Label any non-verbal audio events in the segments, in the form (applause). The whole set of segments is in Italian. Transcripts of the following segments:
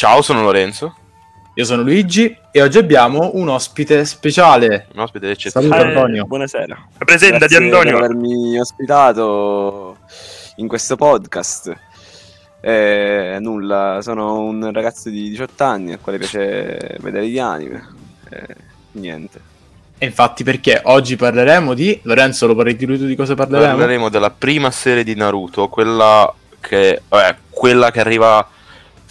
Ciao, sono Lorenzo. Io sono Luigi e oggi abbiamo un ospite speciale. Un ospite Saluto eccezionale. Antonio. buonasera. Grazie Presentati Antonio. per avermi ospitato in questo podcast. Eh, nulla, sono un ragazzo di 18 anni al quale piace vedere gli anime. Eh, niente. E infatti perché oggi parleremo di... Lorenzo, lo parli di lui tu di cosa parleremo? Parleremo della prima serie di Naruto, quella che, vabbè, quella che arriva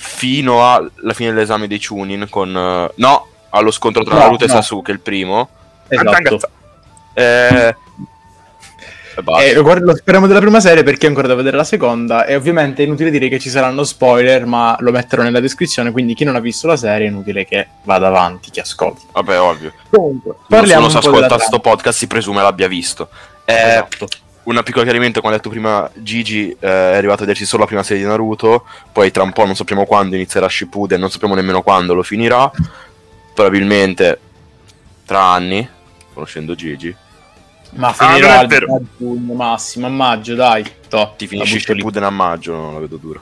fino alla fine dell'esame dei Chunin con... eh, no, allo scontro tra No, Naruto e no. Sasuke, il primo. Esatto. Antangazza. Eh, e. E guarda, lo speriamo della prima serie perché è ancora da vedere la seconda e ovviamente è inutile dire che ci saranno spoiler ma lo metterò nella descrizione quindi chi non ha visto la serie è inutile che vada avanti, che ascolti. Vabbè, ovvio. Comunque, se un po' della ascolta sto trama. podcast si presume l'abbia visto. Eh, Esatto. Un piccolo chiarimento, come ha detto prima Gigi, eh, è arrivato a vedersi solo la prima serie di Naruto, poi tra un po' non sappiamo quando inizierà Shippuden, non sappiamo nemmeno quando lo finirà, probabilmente tra anni, conoscendo Gigi, Ma Ah, finirà al vero. a giugno massimo, a maggio, dai. Toh, ti finisci butto lì. Shippuden a maggio, non la vedo dura.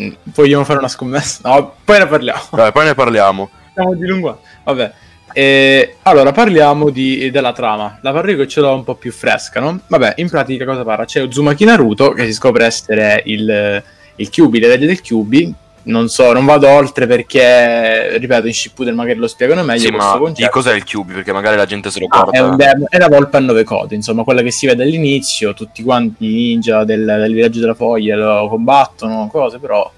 Mm, Vogliamo fare una scommessa? No, poi ne parliamo. Vabbè, poi ne parliamo. Stiamo dilungando. Vabbè. Eh, allora, parliamo di- della trama. La parlo io che ce l'ho un po' più fresca, no? Vabbè, in pratica cosa parla? C'è Uzumaki Naruto che si scopre essere il, il Kyubi, l'erede del Kyubi. Non so, non vado oltre perché, ripeto, in Shippuden magari lo spiegano meglio Sì, questo ma di concetto. cos'è il Kyubi? Perché magari la gente se lo Ah, porta. è, un è la volpe a nove code, insomma, quella che si vede all'inizio, tutti quanti i ninja del, del villaggio della foglia lo combattono, cose, però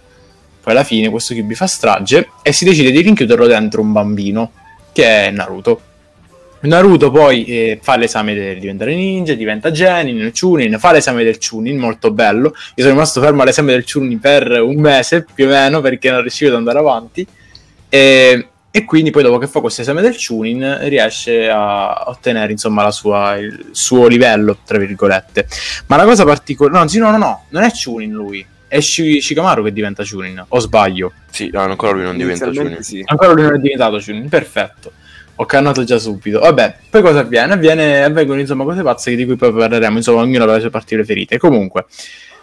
poi alla fine questo Kyubi fa strage e si decide di rinchiuderlo dentro un bambino, che è Naruto. Naruto poi eh, fa l'esame di diventare ninja, diventa Genin, Chunin, fa l'esame del Chunin, molto bello. Io sono rimasto fermo all'esame del Chunin per un mese più o meno perché non riuscivo ad andare avanti. E, e quindi poi dopo che fa questo esame del Chunin riesce a ottenere insomma sua, il suo livello, tra virgolette. Ma la cosa particolare... No, sì, no, no, no, non è Chunin lui, è Shi- Shikamaru che diventa Chunin, o sbaglio? Sì, no, ancora lui non diventa Chunin. sì. Ancora lui non è diventato Chunin, perfetto. Ho cannato già subito. Vabbè, poi cosa avviene? Avviene, avvengono insomma cose pazze di cui poi parleremo, insomma ognuno aveva le sue parti preferite. Comunque,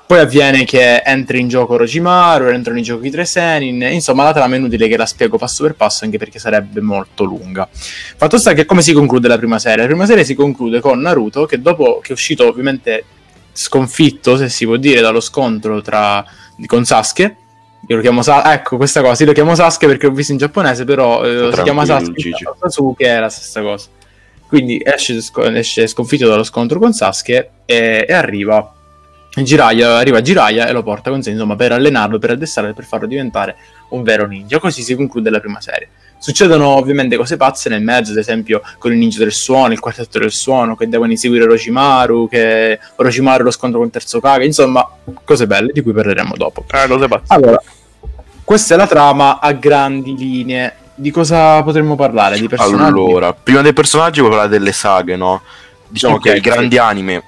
poi avviene che entri in gioco Orochimaru, entrano in gioco i tre Senin, insomma la trama è inutile che la spiego passo per passo anche perché sarebbe molto lunga. Fatto sta che come si conclude la prima serie? La prima serie si conclude con Naruto che dopo che è uscito ovviamente sconfitto, se si può dire, dallo scontro tra, con Sasuke, io lo chiamo Sasuke, ecco questa cosa, io lo chiamo Sasuke perché l'ho visto in giapponese, però eh, si chiama Sasuke. Sasuke è la stessa cosa. Quindi esce, esce sconfitto dallo scontro con Sasuke e, e arriva Jiraiya, arriva Jiraiya e lo porta con sé, insomma, per allenarlo, per addestrarlo, per farlo diventare un vero ninja. Così si conclude la prima serie. Succedono ovviamente cose pazze nel mezzo, ad esempio con il ninja del suono, il quartetto del suono, che devono inseguire Orochimaru, che Orochimaru lo scontro con Terzo Kage, insomma, cose belle di cui parleremo dopo. Lo sai pazzo. Allora, questa è la trama a grandi linee. Di cosa potremmo parlare? Di personaggi? Allora, prima dei personaggi vuoi parlare delle saghe, no? Diciamo Ok, che i sì. grandi anime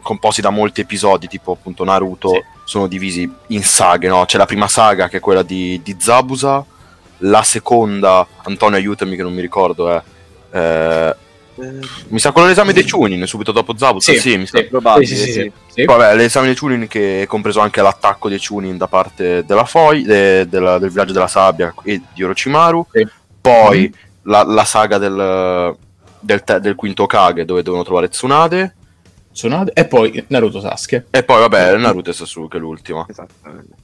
composti da molti episodi, tipo appunto Naruto, Sì. sono divisi in saghe, no? C'è la prima saga che è quella di, di Zabuza, la seconda, Antonio aiutami che non mi ricordo, eh. eh, Eh, mi sa quello dell'esame dei Chunin, subito dopo Zabuza, Sì, sì, mi sa. sì. probabile, Sì, sì, sì, sì. Vabbè, l'esame dei Chunin che è compreso anche l'attacco dei Chunin da parte della Foi, de- della- del villaggio della sabbia e di Orochimaru. Sì. Poi la, la saga del, del, te- del quinto Kage dove devono trovare Tsunade. Tsunade e poi Naruto Sasuke. E poi vabbè, Naruto e Sasuke l'ultima. Esattamente.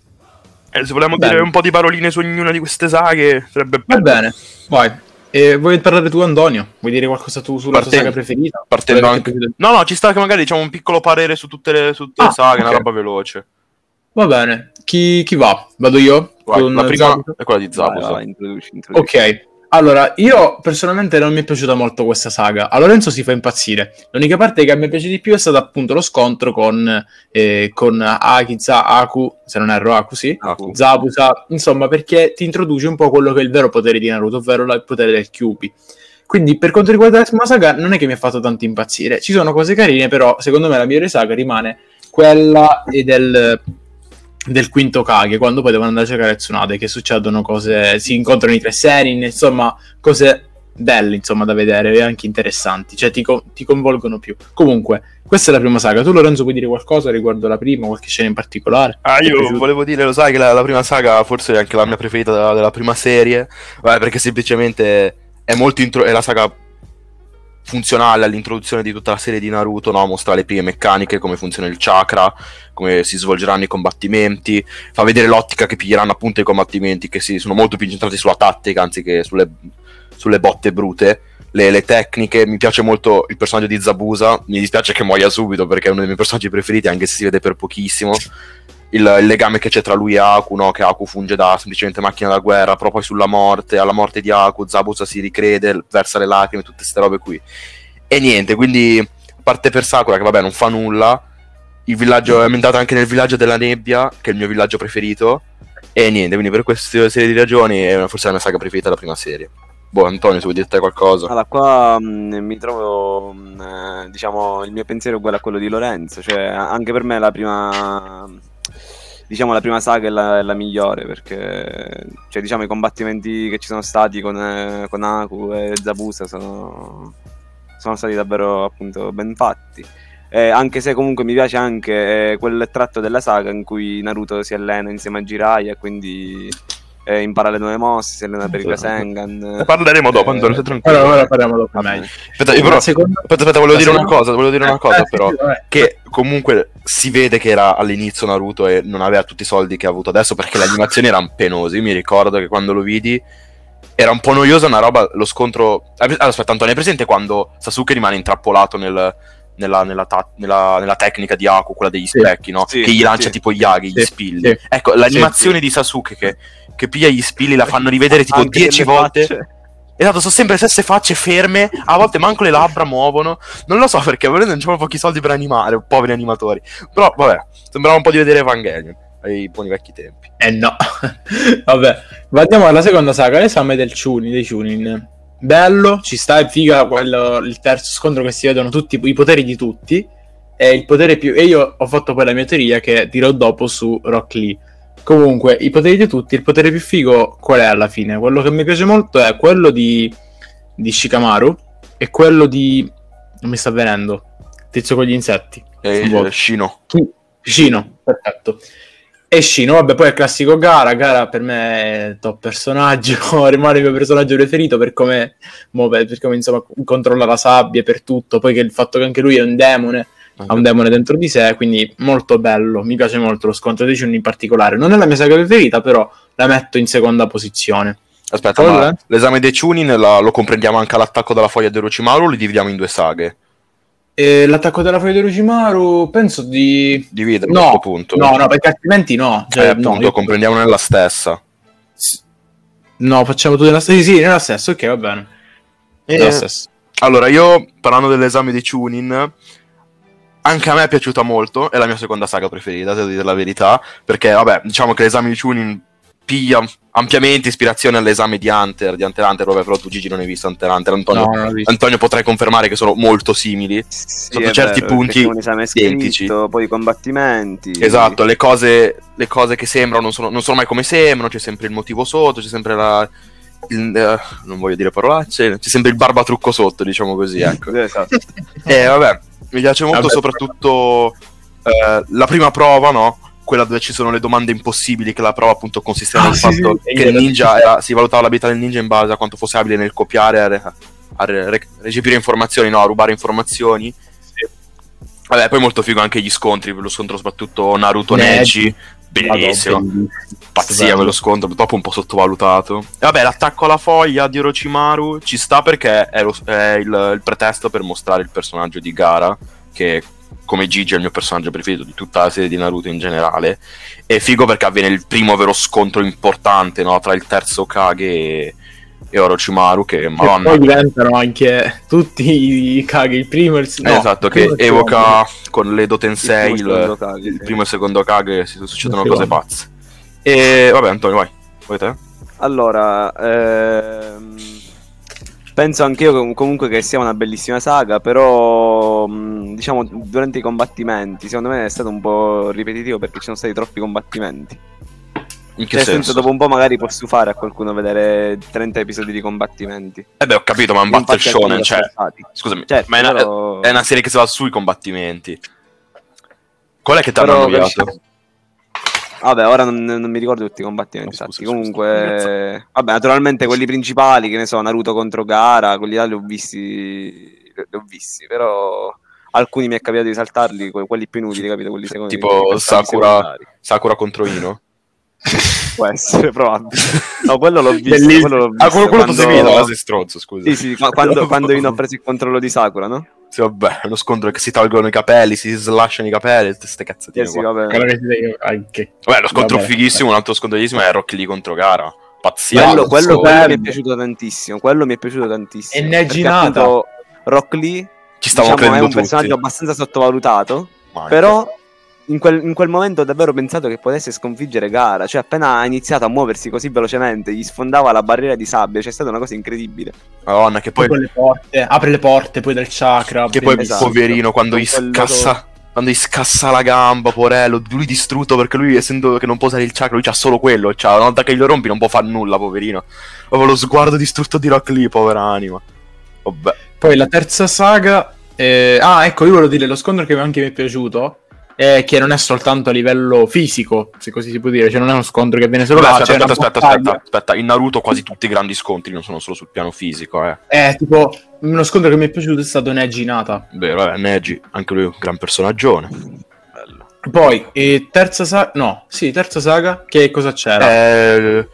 Eh, se vogliamo Bello. dire un po' di paroline su ognuna di queste saghe, sarebbe Va bello. bene, vai. E vuoi parlare tu, Antonio? Vuoi dire qualcosa tu sulla tua Partendo- saga preferita? partendo anche-? No, no, ci sta che magari diciamo un piccolo parere su tutte le, su tutte le Ah, saghe, una ok. roba veloce. Va bene. Chi, chi va? Vado io? Vai, Con la prima Zabuza? è quella di Vai, Zabuza. vai, introduci, introduci. Ok. Allora, io personalmente non mi è piaciuta molto questa saga. A Lorenzo si fa impazzire. L'unica parte che mi piace di più è stato appunto lo scontro con, eh, con Akiza, Aku, se non erro Aku, sì. Aku. Zabuza, insomma, perché ti introduce un po' quello che è il vero potere di Naruto, ovvero il potere del Kyubi. Quindi, per quanto riguarda la prima saga, non è che mi ha fatto tanto impazzire. Ci sono cose carine, però, secondo me, la migliore saga rimane quella e del, del quinto Kage, quando poi devono andare a cercare Tsunade, che succedono cose, si incontrano i tre Senin, insomma, cose belle, insomma, da vedere e anche interessanti, cioè ti, co- ti coinvolgono più. Comunque, questa è la prima saga. Tu, Lorenzo, puoi dire qualcosa riguardo la prima, qualche scena in particolare? Ah, io volevo dire, lo sai che la, la prima saga forse è anche la mia preferita della, della prima serie, Vabbè, perché semplicemente è molto intro- è la saga funzionale all'introduzione di tutta la serie di Naruto, no? mostra le prime meccaniche, come funziona il chakra, come si svolgeranno i combattimenti, fa vedere l'ottica che piglieranno appunto i combattimenti, che si, sono molto più incentrati sulla tattica anziché sulle, sulle botte brute. Le, le tecniche, mi piace molto il personaggio di Zabusa, mi dispiace che muoia subito perché è uno dei miei personaggi preferiti, anche se si vede per pochissimo. Il, il legame che c'è tra lui e Aku, no? che Aku funge da semplicemente macchina da guerra, però poi sulla morte, alla morte di Aku, Zabuza si ricrede, versa le lacrime, tutte queste robe qui. E niente, quindi parte per Sakura, che vabbè non fa nulla, il villaggio è ambientato anche nel villaggio della nebbia, che è il mio villaggio preferito. E niente, quindi per queste serie di ragioni è forse la mia saga preferita della prima serie. Boh, Antonio, se vuoi dire qualcosa. Allora, qua mh, mi trovo, mh, eh, diciamo, il mio pensiero è uguale a quello di Lorenzo, cioè anche per me la prima, diciamo, la prima saga è la, è la migliore, perché, cioè, diciamo, i combattimenti che ci sono stati con, eh, con Aku e Zabusa sono, sono stati davvero, appunto, ben fatti. Eh, anche se comunque mi piace anche eh, quel tratto della saga in cui Naruto si allena insieme a Jiraiya, quindi eh, impara le nuove mosse, si allena per il Rasengan. Parleremo dopo, Eh, Antonio, stai tranquillo. Ora, ora parliamo dopo Vabbè. Aspetta, io però, seconda- aspetta, aspetta, volevo la dire una cosa, volevo dire una Eh, (laughs) cosa eh, però. sì, che comunque si vede che era all'inizio Naruto e non aveva tutti i soldi che ha avuto adesso perché le animazioni erano penose. Io mi ricordo che quando lo vidi era un po' noiosa una roba, lo scontro... Allora, aspetta Antonio, hai presente quando Sasuke rimane intrappolato nel- nella, nella ta- nella- nella tecnica di Aku, quella degli Sì. specchi, no? Sì, che gli lancia sì. tipo gli aghi, gli spilli. sì. Ecco, l'animazione di Sasuke che, che piglia gli spilli la fanno rivedere tipo Anche 10 delle volte. facce. Esatto, sono sempre le stesse facce ferme, a volte manco le labbra muovono. Non lo so perché volendo non c'erano pochi soldi per animare, poveri animatori. Però vabbè, sembrava un po' di vedere Evangelion ai buoni vecchi tempi. Eh no. (laughs) Vabbè, ma andiamo alla seconda saga, l'esame del Chunin, dei Chunin. Bello, ci sta, è figa quello, il terzo scontro che si vedono tutti i poteri di tutti. E il potere più. E io ho fatto poi la mia teoria che dirò dopo su Rock Lee. Comunque, i poteri di tutti, il potere più figo qual è alla fine? Quello che mi piace molto è quello di, di Shikamaru e quello di. Non mi sta venendo. Tizio con gli insetti. E il Shino. Shino, perfetto. E Shino, vabbè, poi è il classico Gara. Gara per me è top personaggio, (laughs) rimane il mio personaggio preferito per come per come insomma controlla la sabbia, per tutto. Poi che il fatto che anche lui è un demone, ha un demone dentro di sé, quindi molto bello. Mi piace molto lo scontro di Shun in particolare. Non è la mia saga preferita, però la metto in seconda posizione. Aspetta, Allora? ma l'esame dei Chunin la- lo comprendiamo anche all'attacco della foglia di Orochimaru o li dividiamo in due saghe? E l'attacco della foglia di Orochimaru, penso di... Dividere No, a questo punto. No, no, perché altrimenti no. Eh, Cioè, appunto, no, io- comprendiamo nella stessa. No, facciamo tutto nella stessa. Sì, sì, nella stessa, ok, va bene. Nella Eh, stessa. Allora, io parlando dell'esame dei Chunin, anche a me è piaciuta molto, è la mia seconda saga preferita, devo dire la verità, perché vabbè, diciamo che l'esame di Chunin piglia ampiamente ispirazione all'esame di Hunter, di Hunter Hunter, vabbè, però tu Gigi non hai visto Hunter Hunter, Antonio, No. Antonio potrai confermare che sono molto simili. Sì, Sotto certi vero, punti un esame identici. scritto, poi i combattimenti. Esatto, le cose, le cose che sembrano non sono, non sono mai come sembrano, c'è sempre il motivo sotto, c'è sempre la... il- eh, non voglio dire parolacce, c'è sempre il barbatrucco sotto, diciamo così, ecco. Esatto. Eh, vabbè, mi piace molto Vabbè. soprattutto eh, la prima prova, no? Quella dove ci sono le domande impossibili, che la prova appunto consisteva Ah, nel sì, fatto sì, che il ninja era- si valutava l'abilità del ninja in base a quanto fosse abile nel copiare, a, re- a re- re- recepire informazioni, no? A rubare informazioni. Vabbè, poi molto figo anche gli scontri, lo scontro soprattutto Naruto-Neji, bellissimo. Pazzia Stupendo. quello scontro, dopo un po' sottovalutato. E vabbè, l'attacco alla foglia di Orochimaru ci sta perché è, lo- è il, il pretesto per mostrare il personaggio di Gara, che come Gigi è il mio personaggio preferito di tutta la serie di Naruto in generale. E figo perché avviene il primo vero scontro importante no, tra il terzo Kage e, e Orochimaru, che E madonna. poi diventano anche tutti i caghi, il primo e il no, esatto, il che evoca con l'Edo Tensei Il il, primo e il secondo Kage, il sì. primo e il secondo Kage, si succedono Il cose secondo. pazze. E vabbè, Antonio, vai. Vai te? Allora, ehm, penso anch'io com- comunque che sia una bellissima saga, però mh, diciamo durante i combattimenti, secondo me è stato un po' ripetitivo perché ci sono stati troppi combattimenti. In che Nel senso? senso, dopo un po' magari può stufare a qualcuno vedere 30 episodi di combattimenti. Eh beh, ho capito, ma è un battle shonen, cioè... Scusami, Certo, ma è una, però- è una serie che si va sui combattimenti. Qual è che ti hanno capisci- Vabbè, ora non, non mi ricordo tutti i combattimenti No, scusa, esatti. scusa, Comunque, vabbè, naturalmente quelli principali, che ne so, Naruto contro Gara, quelli là li ho visti, li ho visti, però alcuni mi è capitato di saltarli, que- quelli più inutili, capito? Quelli secondi. Tipo Sakura-. Sakura contro Ino? Può essere, probabile. (laughs) No, quello l'ho visto. Bellissimo. Quello l'ho visto Ah, quello, quello quando- seguito, sei stronzo, scusa. Sì, sì, qua- quando, (laughs) quando Ino ha preso il controllo di Sakura, no? Sì, vabbè, è uno scontro che si tolgono i capelli, si slashano i capelli, tutte queste cazzatine Sì, sì, qua. vabbè. Anche. Vabbè, lo scontro Vabbè. fighissimo, un altro scontro fighissimo è Rock Lee contro Gara. Pazzia. Quello, quello- quello mi è piaciuto tantissimo. Quello mi è piaciuto tantissimo. E ne è Perché girata. appunto Rock Lee Ci diciamo, è credendo un personaggio tutti. abbastanza sottovalutato. Ma- Però in quel, in quel momento ho davvero pensato che potesse sconfiggere Gara. Cioè, appena ha iniziato a muoversi così velocemente, gli sfondava la barriera di sabbia. C'è stata una cosa incredibile. Madonna, che Poi le porte, apre le porte poi del chakra. che poi Esatto. poverino, quando gli scassa... Quando gli scassa la gamba, porello, lui distrutto perché lui, essendo che non può usare il chakra, lui c'ha solo quello. Cioè, una volta che glielo rompi, non può fare nulla, poverino. Proprio lo sguardo distrutto di Rock Lee, povera anima. Vabbè. Poi la terza saga. eh, Ah, ecco, io volevo dire lo scontro che anche mi è piaciuto. È che non è soltanto a livello fisico, se così si può dire, cioè non è uno scontro che viene solo Vabbè, là, aspetta, aspetta, aspetta, aspetta, aspetta. In Naruto quasi tutti i grandi scontri non sono solo sul piano fisico, eh. Eh, tipo, uno scontro che mi è piaciuto è stato Neji Nata. Beh, vabbè, Neji, anche lui è un gran personaggione. Bello. Poi, eh, terza saga, no, sì, terza saga, che cosa c'era? Eh,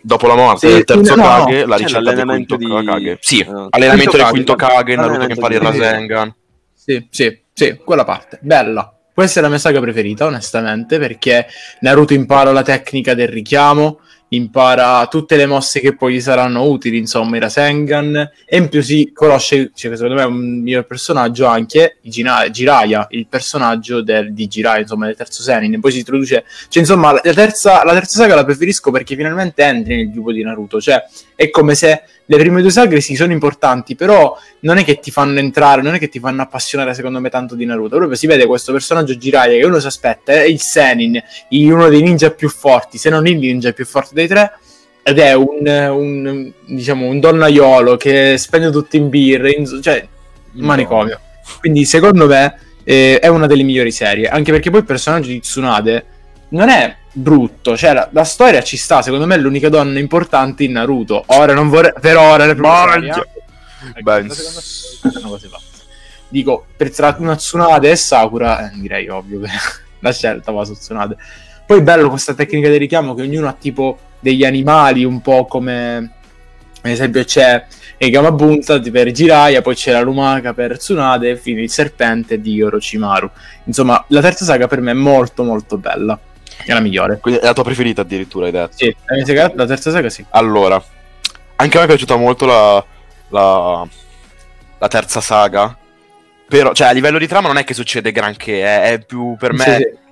dopo la morte Sì, del terzo no, no, Kage, la c'è ricetta del l'allenamento quinto di- Kage. Sì, eh, allenamento del quinto Kage, Naruto che impara il di- Rasengan. Sì, sì, sì, quella parte, bella. Questa è la mia saga preferita, onestamente, perché Naruto impara la tecnica del richiamo, impara tutte le mosse che poi gli saranno utili, insomma, i Rasengan, e in più si conosce, cioè, secondo me è un miglior personaggio anche, Jiraiya, il personaggio del- di Jiraiya, insomma, del terzo Senin, poi si introduce, cioè, insomma, la terza, la terza saga la preferisco perché finalmente entri nel gruppo di Naruto, cioè, è come se le prime due sagre sì sono importanti, però non è che ti fanno entrare, non è che ti fanno appassionare secondo me tanto di Naruto. Proprio si vede questo personaggio Jiraiya che uno si aspetta, è il Senin, uno dei ninja più forti, se non il ninja più forte dei tre. Ed è un, un, diciamo, un donnaiolo che spende tutto in birre, in, cioè manicomio. Quindi secondo me eh, è una delle migliori serie, anche perché poi il personaggio di Tsunade non è brutto, cioè la, la storia ci sta, secondo me è l'unica donna importante in Naruto. Ora non vorrei, per ora le Mangia. eh. Beh, cose fatte. Dico, per tra una Tsunade e Sakura, eh, direi ovvio che (laughs) la scelta va su Tsunade. Poi bello questa tecnica del richiamo che ognuno ha tipo degli animali un po' come ad esempio c'è il Gamabunta per Jiraiya, poi c'è la Lumaka per Tsunade e infine il serpente di Orochimaru. Insomma, la terza saga per me è molto molto bella. È la migliore. Quindi è la tua preferita addirittura, hai detto. Sì, la, mia saga- la terza saga sì. Allora, anche a me è piaciuta molto la, la, la terza saga. Però, cioè, a livello di trama non è che succede granché, è, è più per me... Sì, sì.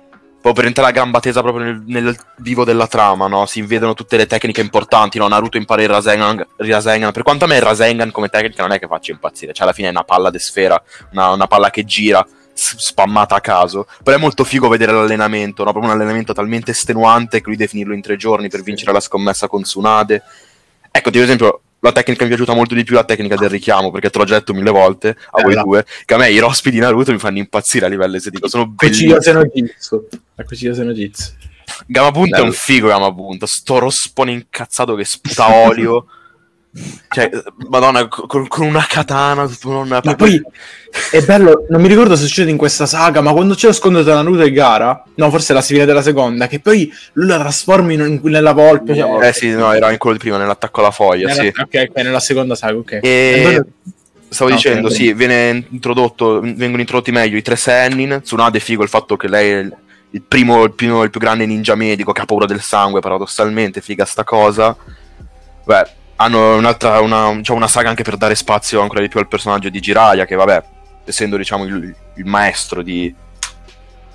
Proprio per entrare la gamba tesa proprio nel, nel vivo della trama, no? Si vedono tutte le tecniche importanti, no? Naruto impara il Rasengan, il Rasengan. Per quanto a me il Rasengan come tecnica non è che faccia impazzire, cioè alla fine è una palla di sfera, una, una palla che gira, spammata a caso. Però è molto figo vedere l'allenamento, no? Proprio un allenamento talmente estenuante che lui definirlo in tre giorni per vincere la scommessa con Tsunade. Ecco, ad esempio, la tecnica mi è piaciuta molto di più la tecnica del richiamo, perché te l'ho già detto mille volte a voi Bella. due, che a me i rospi di Naruto mi fanno impazzire a livello estetico, sono bellissimi. Gamabunta è Bello. un figo Gamabunta, sto rospone incazzato che sputa (laughs) olio. Cioè, madonna, con, con una katana, una... Ma poi (laughs) è bello, non mi ricordo se succede in questa saga, ma quando c'è lo scontro tra Naruto e Gara, no, forse è la fine della seconda, che poi lui la trasforma in, nella volpe. Cioè, Eh sì, no, era in quello di prima, nell'attacco alla foglia, nella, sì. Ok, ok, nella seconda saga, ok. E Allora- stavo No, dicendo, ok, sì, viene introdotto, vengono introdotti meglio i tre Sennin. Tsunade è figo il fatto che lei è il primo, il, primo- il più grande ninja medico che ha paura del sangue, paradossalmente, figa sta cosa. Beh, hanno un'altra, una, diciamo, una saga anche per dare spazio ancora di più al personaggio di Jiraiya, che vabbè, essendo diciamo il, il maestro di,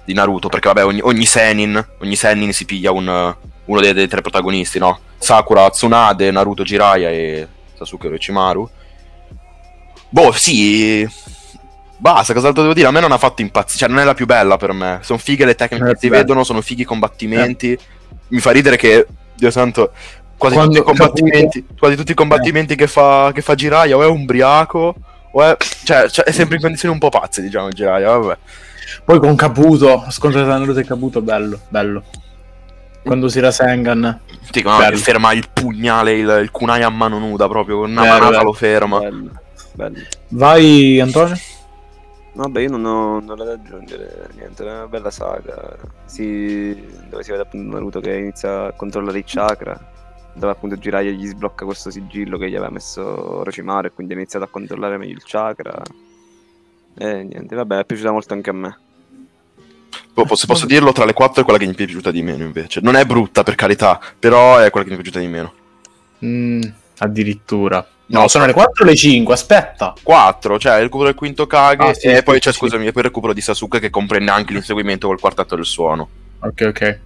di Naruto, perché vabbè, ogni, ogni Senin, ogni Sennin si piglia un- uno dei, dei tre protagonisti, no? Sakura, Tsunade, Naruto, Jiraiya e Sasuke Orochimaru. Boh, sì. Basta, cos'altro devo dire? A me non ha fatto impazzire. Cioè, non è la più bella per me. Sono fighe le tecniche è che si vedono, sono fighi i combattimenti. mi fa ridere che, Dio santo, quasi Quando tutti i combattimenti, quasi tutti i combattimenti che, fa, che fa Jiraiya o è ubriaco o è... Cioè, cioè, è sempre in condizioni un po' pazze, diciamo, Jiraiya, vabbè. Poi con Caputo, scontro tra Naruto e Caputo, bello, bello. Quando si Rasengan. Sì, no, Bello. che ferma il pugnale, il, il kunai a mano nuda proprio, con una Bello, manata bello. lo ferma. Bello, bello. Vai Antonio? Vabbè, io non ho nulla da aggiungere, niente, è una bella saga. Si... Dove si vede appunto Naruto che inizia a controllare i chakra, dove appunto Jiraiya gli sblocca questo sigillo che gli aveva messo Orochimaru e quindi ha iniziato a controllare meglio il chakra. E niente, vabbè, è piaciuta molto anche a me. Po- Posso, posso dirlo, tra le quattro è quella che mi è piaciuta di meno invece. Non è brutta per carità, però è quella che mi è piaciuta di meno. Mm, addirittura. No, No, sono le 4 o le 5, aspetta. 4, cioè il recupero del quinto Kage Ah, sì, e sì, poi sì, c'è, sì. scusami, e poi il recupero di Sasuke che comprende anche l'inseguimento col quartetto del suono. Ok, ok.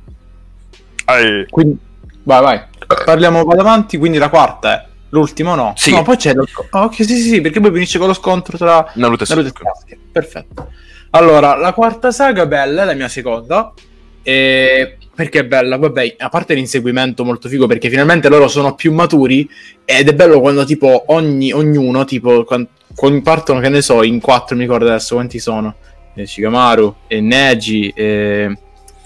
Quindi, vai, vai. Parliamo, vado avanti, quindi la quarta è l'ultima no? Sì. No, poi c'è lo... ok, sì, sì, sì, perché poi finisce con lo scontro tra Naruto e Sasuke. Perfetto. Allora, la quarta saga bella, è la mia seconda. E... Perché è bella? Vabbè, a parte l'inseguimento molto figo, perché finalmente loro sono più maturi ed è bello quando tipo ogni, ognuno, tipo, quan- quando partono, che ne so, in quattro, mi ricordo adesso quanti sono. Eh, Shikamaru, e Neji, e...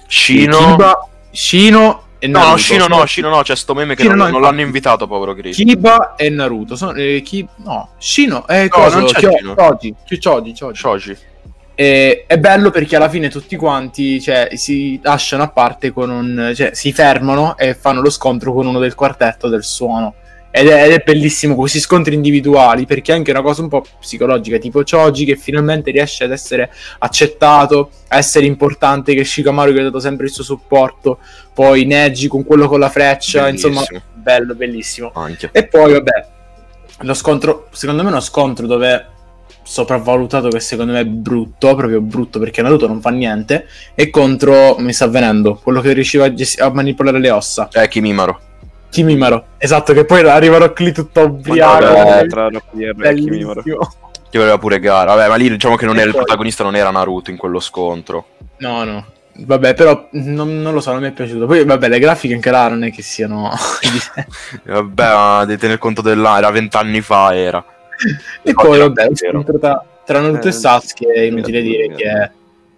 Shino... Kiba, Shino e No, Naruto. no, Shino no, Shino no, c'è sto meme che Shino non, no, non l'hanno invitato, povero Chris. Kiba e Naruto. Sono, eh, Ki- no, Shino è No, cosa? non c'è Shino. Choji, Choji, Choji. Shoji. E è bello perché alla fine tutti quanti cioè, si lasciano a parte con un. cioè si fermano e fanno lo scontro con uno del quartetto del suono. Ed è, ed è bellissimo questi scontri individuali perché è anche una cosa un po' psicologica, tipo Choji che finalmente riesce ad essere accettato, a essere importante, che Shikamaru che ha dato sempre il suo supporto, poi Neji con quello con la freccia, insomma, Bellissimo. bello, bellissimo. Anche. E poi, vabbè, lo scontro, secondo me è uno scontro dove sopravvalutato che secondo me è brutto, proprio brutto perché Naruto non fa niente, e contro, mi sta avvenendo, quello che riusciva a, gesti- a manipolare le ossa, Eh, Kimimaro. Kimimaro. Esatto, che poi arriva Rock lì tutto ubriaco. Vabbè, Eh, tra Rocky e Kimimaro. Che aveva pure gara. Vabbè, ma lì diciamo che non E era il protagonista, non era Naruto in quello scontro. No, no. Vabbè, però non, non lo so, non mi è piaciuto. Poi, vabbè, le grafiche anche là non è che siano... (laughs) (laughs) Vabbè, ma devi tener conto dell'anno, era vent'anni fa, era. E No, poi, vabbè, tra, tra Naruto Eh, e Sasuke è inutile dire che è,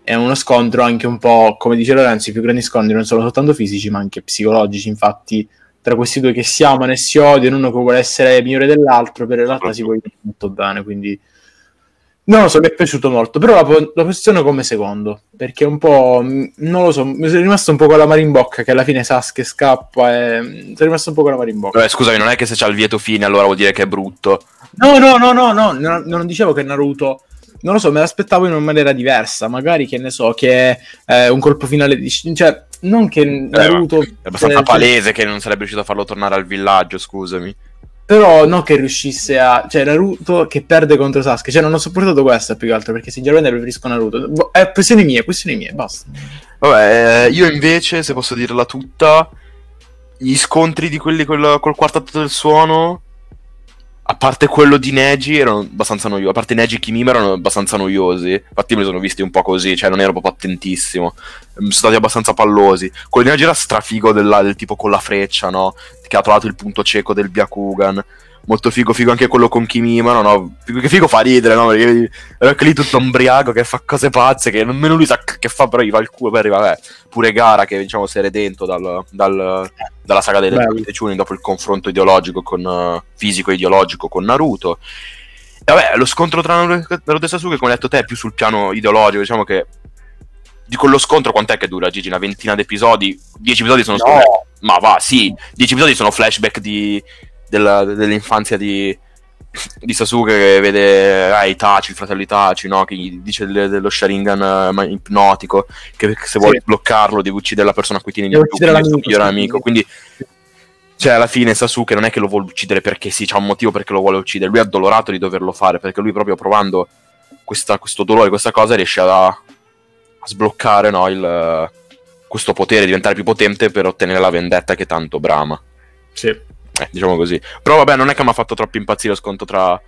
è uno scontro anche un po', come dice Lorenzo, i più grandi scontri non sono soltanto fisici, ma anche psicologici. Infatti, tra questi due che si amano e si odiano, uno che vuole essere migliore dell'altro, però in realtà si vogliono molto bene, quindi... Non lo so, mi è piaciuto molto, però la, po- la posiziono come secondo, perché un po', mh, non lo so, mi sono rimasto un po' con la mano in bocca, che alla fine Sasuke scappa e... mh, Sono rimasto un po' con la mano in bocca. Vabbè, scusami, non è che se c'ha il lieto fine allora vuol dire che è brutto. No, no, no, no, no, non, non dicevo che Naruto. Non lo so, me l'aspettavo in una maniera diversa. Magari che ne so, che è un colpo finale di. Cioè, non che Naruto. È abbastanza eh, palese che non sarebbe riuscito a farlo tornare al villaggio, scusami. Però non che riuscisse a. Cioè, Naruto che perde contro Sasuke. Cioè, non ho sopportato questa più che altro. Perché sinceramente preferisco Naruto. Boh, È questioni mie, questioni mie, basta. Vabbè, eh, io invece, se posso dirla tutta, gli scontri di quelli col, col quartetto del suono, a parte quello di Neji, erano abbastanza noiosi. A parte Neji e Kimima erano abbastanza noiosi. Infatti me li sono visti un po' così, cioè non ero proprio attentissimo. Mm, Sono stati abbastanza pallosi. Quello di Neji era strafigo del, del tipo con la freccia, no? Che ha trovato il punto cieco del Byakugan. Molto figo, figo anche quello con Kimima, no? Figo, che figo fa ridere, no? Perché anche lì tutto ombriaco che fa cose pazze, che nemmeno lui sa che fa, però gli va il culo, poi arriva, vabbè, pure Gara che diciamo si è redento dal, dal- dalla saga delle Chunin dopo il confronto ideologico con eh, fisico ideologico con Naruto. E vabbè, lo scontro tra Naruto e Sasuke, come hai detto te, è più sul piano ideologico, diciamo che di quello scontro quant'è che dura Gigi? Una ventina di episodi? Dieci episodi sono No. Ma va, sì, dieci episodi sono flashback di, della- dell'infanzia di, di Sasuke che vede ah, Itachi, il fratello Itachi, no? Che gli dice del- dello Sharingan ma- ipnotico, che, se vuoi bloccarlo devi uccidere la persona a cui tieni di più, il suo l'amico, migliore sì. amico. Quindi, cioè, alla fine Sasuke non è che lo vuole uccidere perché sì, c'ha un motivo perché lo vuole uccidere. Lui è addolorato di doverlo fare perché lui, proprio provando questa- questo dolore, questa cosa, riesce a, a sbloccare no, il, questo potere, diventare più potente per ottenere la vendetta che tanto brama. Sì. Eh, diciamo così. Però vabbè, non è che mi ha fatto troppo impazzire lo sconto tra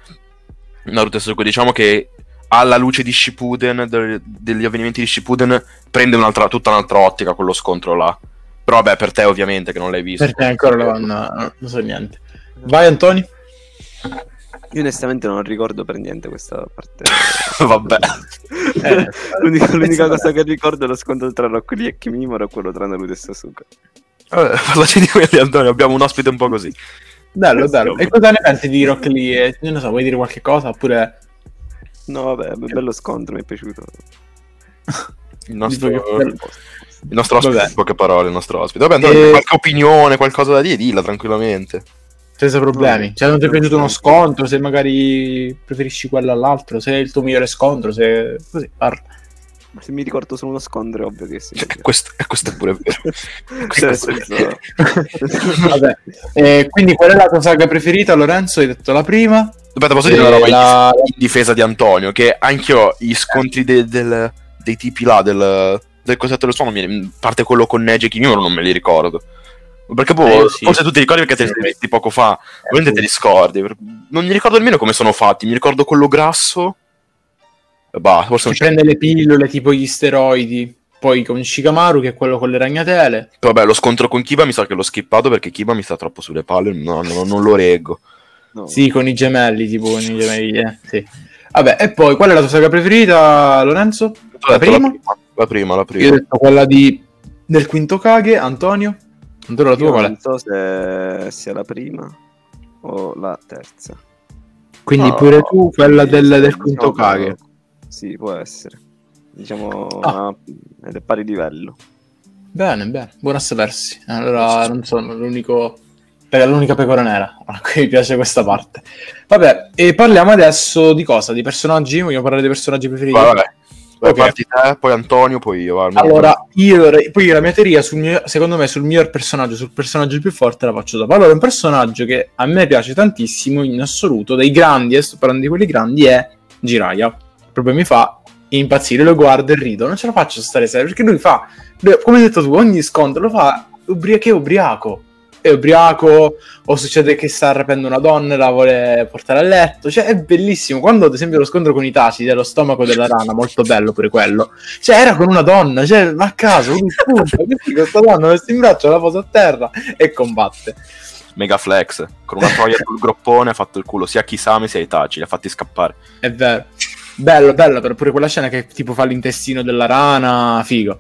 Naruto e Sasuke. Diciamo che alla luce di Shippuden, de- degli avvenimenti di Shippuden, prende un'altra, tutta un'altra ottica quello scontro là. Però vabbè, per te ovviamente che non l'hai visto. Perché ancora non, non so niente. Vai Antoni. Io onestamente non ricordo per niente questa parte. (laughs) vabbè. Eh, l'unica l'unica cosa che ricordo è lo scontro tra Rock Lee e Kimimura e quello tra Naruto e Sasuke. Vabbè, (laughs) parlaci di quelli, Antonio. Abbiamo un ospite un po' così. Bello, bello. E cosa ne pensi di Rock Lee? Non lo so, vuoi dire qualche cosa? Oppure... No, vabbè, be- bello scontro, mi è piaciuto. Il nostro, il nostro ospite, Vabbè. in poche parole, il nostro ospite. Vabbè, Antonio, E- qualche opinione, qualcosa da dire, dilla tranquillamente. Senza problemi. Cioè, non ti è piaciuto uno scontro? Se magari preferisci quello all'altro? Se è il tuo migliore scontro? Se... Così, parla. Se mi ricordo solo uno scontro, è ovvio che sì. E (laughs) questo, questo è pure vero. Cioè, nel Questo è senso- Vabbè. Eh, quindi qual è la tua saga preferita, Lorenzo? Hai detto la prima. Aspetta, posso Eh, dire una roba in- la- in difesa di Antonio? Che anch'io gli scontri de- del- dei tipi là, del, del cosetto del suono, a parte quello con Neji e Kimimura, non me li ricordo. Perché poi, Eh, io sì. forse tu ti ricordi perché te li sei visti poco fa. Ovviamente te li scordi. Non mi ricordo nemmeno come sono fatti. Mi ricordo quello grasso. Bah, forse non Si prende le pillole tipo gli steroidi. Poi con Shikamaru, che è quello con le ragnatele. Vabbè, lo scontro con Kiba mi sa che l'ho skippato perché Kiba mi sta troppo sulle palle. No, no, non lo reggo. no. Sì, con i gemelli, tipo con i gemelli. eh, sì. Vabbè, e poi qual è la tua saga preferita, Lorenzo? La detto prima? La prima, la prima. Io ho detto quella di... del quinto Kage, Antonio. Antonio, la tua Io qual è? non so se sia la prima o la terza. Quindi No, pure tu, quella Sì, del, del quinto diciamo- Kage. Sì, può essere. Diciamo, Ah. ah, ed è pari livello. Bene, bene, buono a sapersi. Allora, non sono l'unico... È l'unica pecora nera (laughs) a cui mi piace questa parte. Vabbè, e parliamo adesso di cosa? Di personaggi? Vogliamo parlare dei personaggi preferiti? Vabbè. Vai, Ok. parti te, poi Antonio, poi io. va, almeno- Allora, io poi la mia teoria, sul mio- secondo me, sul miglior personaggio, sul personaggio più forte la faccio dopo. Allora, un personaggio che a me piace tantissimo in assoluto, dei grandi, e sto parlando di quelli grandi, è Jiraiya. Proprio mi fa impazzire, lo guardo e rido. Non ce la faccio stare serio, perché lui fa, lui- come hai detto tu, ogni scontro lo fa ubri- che è ubriaco. È ubriaco, o succede che sta rapendo una donna e la vuole portare a letto. Cioè, è bellissimo. Quando, ad esempio, lo scontro con i taci dello stomaco della rana, molto bello pure quello. Cioè, era con una donna, cioè, va a caso, questa donna messa in braccio, la posa a terra e combatte. Mega flex. Con una troia sul (laughs) groppone ha fatto il culo sia a Kisame sia ai Taci. Li ha fatti scappare. È vero. Bello, bello, però pure quella scena che tipo fa l'intestino della rana, figo.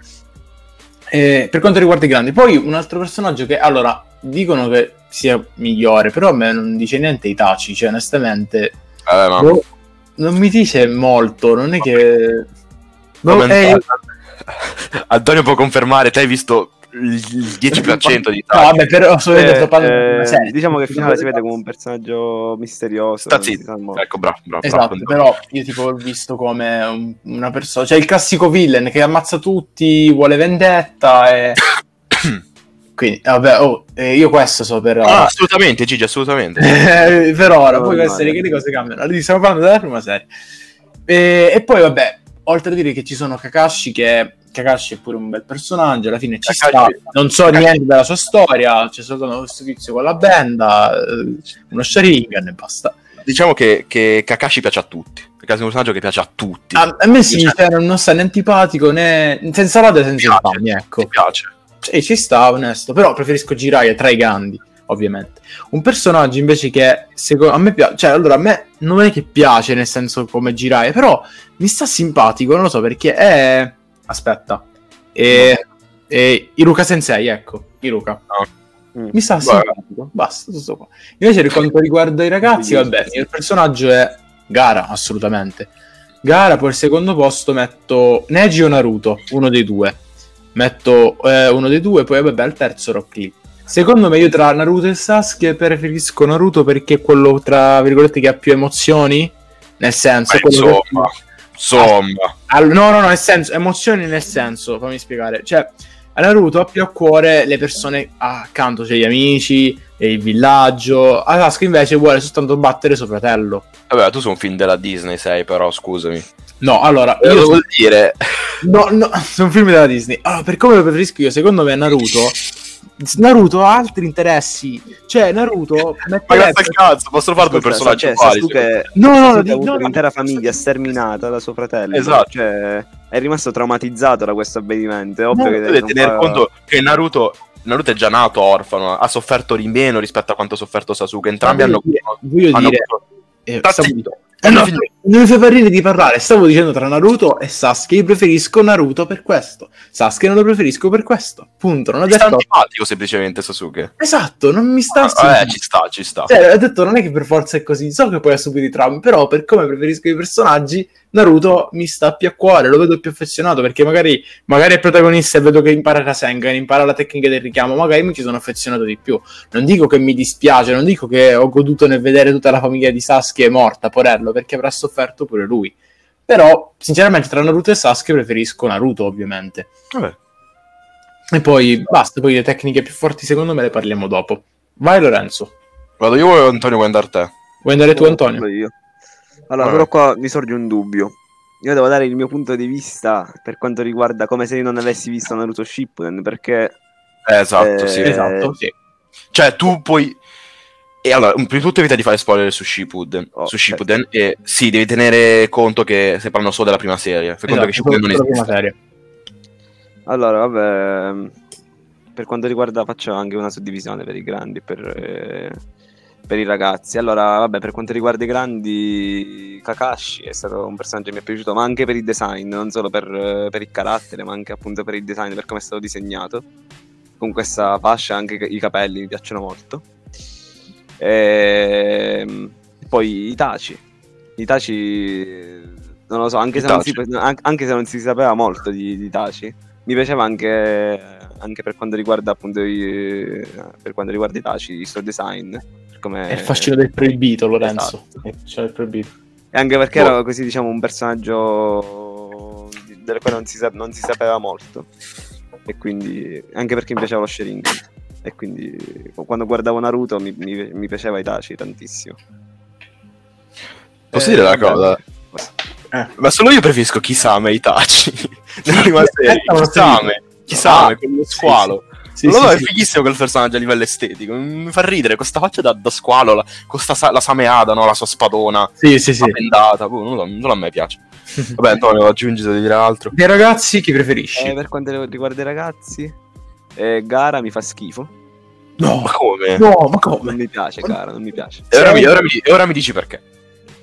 E per quanto riguarda i grandi, poi un altro personaggio che, allora, dicono che sia migliore, però a me non dice niente Itachi, cioè onestamente Eh, ma... boh, non mi dice molto, non è che... Boh, eh, (laughs) Antonio può confermare, te hai visto il il 10% di no, Taci. vabbè, però sto Eh, di eh, diciamo che finale si vede come un personaggio misterioso. Sta zitto. Ecco, bravo, bravo. Esatto, bravo. però io tipo l'ho visto come un- una persona, cioè il classico villain che ammazza tutti, vuole vendetta e... (coughs) Quindi, vabbè, oh, eh, io questo so per Ah, assolutamente, Gigi, assolutamente. (laughs) Eh, per ora, No, poi no, queste no. che le cose cambiano. Allora, stiamo parlando della prima serie. E, e poi, vabbè, oltre a dire che ci sono Kakashi, che Kakashi è pure un bel personaggio, alla fine ci Kakashi- sta. Non so Kakashi- niente della sua storia, c'è soltanto questo tizio con la benda, eh, uno Sharingan e basta. Diciamo che, che Kakashi piace a tutti. Kakashi è un personaggio che piace a tutti. A, a me sì, Cioè, cioè, non sta né antipatico né senza lode senza infami, ecco. Mi piace. Sì, ci sta, onesto. Però preferisco Jiraiya tra i grandi, ovviamente. Un personaggio invece che secondo a me piace, cioè allora a me non è che piace nel senso come Jiraiya, però mi sta simpatico, non lo so perché è aspetta. E, e Iruka Sensei, ecco, Iruka. Mm. Mi sta simpatico, basta, tutto qua. Invece per quanto riguarda i ragazzi, vabbè, il personaggio è Gara, assolutamente. Gara, poi al secondo posto metto Neji o Naruto, uno dei due. Metto eh, uno dei due, poi vabbè, al terzo Rock Lee. Secondo me io tra Naruto e Sasuke preferisco Naruto perché è quello, tra virgolette, che ha più emozioni. Nel senso, Ma è quello che- insomma, insomma. All- no, no, no, nel senso, emozioni nel senso, fammi spiegare. Cioè, a Naruto ha più a cuore le persone accanto, cioè gli amici, e il villaggio. A Sasuke invece vuole soltanto battere suo fratello. Vabbè, tu sei un film della Disney, sei, però, scusami. No, allora, Io io vuol dire... No, no, (laughs) sono film della Disney. Allora, per come lo preferisco io, secondo me Naruto Naruto ha altri interessi. Cioè, Naruto Ma metterebbe... cazzo, cazzo, possono fare due personaggi cioè, uguali. Sasuke, No, no, Sasuke di- no, l'intera famiglia sterminata da suo fratello. Esatto. Cioè, è rimasto traumatizzato da questo avvenimento. È ovvio No, che non tenere fa- conto che Naruto Naruto è già nato orfano, ha sofferto di meno rispetto a quanto ha sofferto Sasuke. Entrambi Ma hanno, voglio dire- voglio hanno dire- avuto- Eh, Sta stavo- zitto. Eh, no, non mi fai parlare di parlare. Stavo dicendo tra Naruto e Sasuke. Io preferisco Naruto per questo. Sasuke non lo preferisco per questo. Punto. Non ho Mi detto. antipatico semplicemente Sasuke. Esatto, non mi sta. Ah, eh, ci sta, ci sta. Cioè, ho detto non è che per forza è così. So che poi ha subito i traumi. Però, per come preferisco i personaggi, Naruto mi sta più a cuore. Lo vedo più affezionato. Perché magari, magari è protagonista e vedo che impara Rasengan, impara la tecnica del richiamo. Magari mi ci sono affezionato di più. Non dico che mi dispiace, non dico che ho goduto nel vedere tutta la famiglia di Sasuke morta, porello, perché avrà sofferto pure lui. Però, sinceramente, tra Naruto e Sasuke preferisco Naruto, ovviamente. Vabbè. E poi basta, poi le tecniche più forti secondo me le parliamo dopo. Vai Lorenzo. Vado io o Antonio vuoi andare te? Vuoi andare tu Antonio? parlo io. Allora, Vai. però qua mi sorge un dubbio. Io devo dare il mio punto di vista per quanto riguarda come se io non avessi visto Naruto Shippuden, perché Eh, esatto, Eh, sì. Esatto, sì. Cioè, tu puoi. E allora, prima di tutto evita di fare spoiler su Shippuden. Oh, su Shippuden. E sì, devi tenere conto che stai parlando solo della prima serie. Fai conto che Esatto, Shippuden non esiste. prima serie. allora, vabbè, per quanto riguarda faccio anche una suddivisione per i grandi per, eh, per i ragazzi. Allora, vabbè, per quanto riguarda i grandi, Kakashi è stato un personaggio che mi è piaciuto, ma anche per il design, non solo per, per il carattere, ma anche appunto per il design, per come è stato disegnato. Con questa fascia anche i capelli mi piacciono molto. Ehm, poi Itachi. Itachi, non lo so, anche se, non si, anche se non si sapeva molto di, di Itachi, mi piaceva anche, anche per quanto riguarda appunto i, per quanto riguarda Itachi, il suo design. Come, È il fascino del proibito, Lorenzo. Esatto. È il fascino del proibito. E anche perché Boh. era così, diciamo, un personaggio del quale non si, sa- non si sapeva molto. E quindi, anche perché mi piaceva lo Sharingan. E quindi, quando guardavo Naruto, mi, mi- mi piaceva Itachi tantissimo. Posso Eh, dire una vabbè. cosa? Eh. Ma solo io preferisco Kisame e Itachi. Nella prima serie. Kisame. Kisame, Ah, sì, squalo. Sì, non lo sì, è sì. fighissimo quel personaggio a livello estetico. Mi fa ridere questa faccia da, da squalo, la, con sta sa- la sameada, no? La sua spadona. Sì, sì, sì. La bendata. boh, non, lo non lo- a me piace. (laughs) Vabbè, Antonio, aggiungi se devi dire altro. Dei ragazzi, chi preferisci? Eh, per quanto riguarda i ragazzi, eh, Gara mi fa schifo. no, Ma come? no, ma Non come? mi piace, Gara, non mi piace. E ora, mi, ora mi- ora mi dici perché.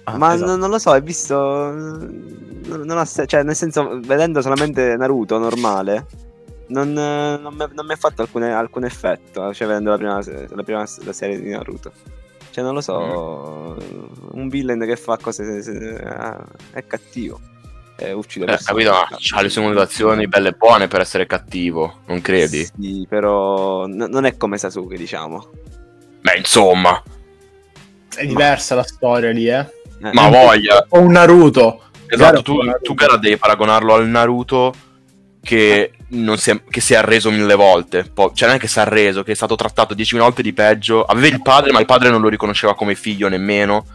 Ah, Ma esatto. non, non lo so, hai visto. Non, non ha se- cioè, nel senso, vedendo solamente Naruto normale, non, eh, non mi non mi ha fatto alcune- alcun effetto. Cioè, vedendo la prima, la prima la serie di Naruto. Cioè, non lo so, un villain che fa cose. se- se- ah, è cattivo. Eh, uccide Eh, persone. capito? Ma ha le sue motivazioni belle e buone per essere cattivo, non credi? Sì, però n- non è come Sasuke, diciamo. Beh, insomma, È diversa la storia lì, eh. Eh, ma voglia. O un Naruto. Esatto, tu, Naruto. tu Gara devi paragonarlo al Naruto che, non si è, che si è arreso mille volte. Poi, cioè, non è che si è arreso, che è stato trattato dieci volte di peggio. Aveva il padre, ma il padre non lo riconosceva come figlio nemmeno.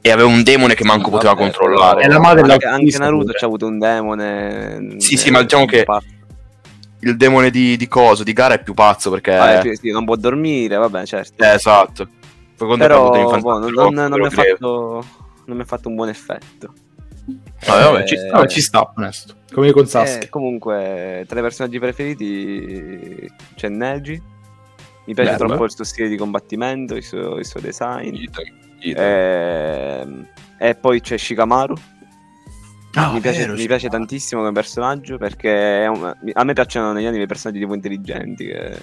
E aveva un demone che manco Vabbè, poteva però- controllare. E la madre anche, anche Naruto c'ha avuto un demone. Sì, eh, sì, ma diciamo che- Il demone di, di Coso, di Gara, è più pazzo perché. vabbè, sì, sì, non può dormire, vabbè, certo. Eh, esatto. Però ha boh, non, non- non però mi ha greve. fatto, non mi ha fatto un buon effetto. Vabbè, vabbè, ci Eh, sta. Ci sta, onesto. Come con Sasuke. Eh, comunque, tra i personaggi preferiti c'è Neji. Mi piace Bello. troppo il suo stile di combattimento, il suo, il suo design. Idem, idem. Ehm, E, poi c'è Shikamaru. Ah, mi, piace, vero, mi piace tantissimo come personaggio perché un- a me piacciono negli anime i personaggi tipo intelligenti che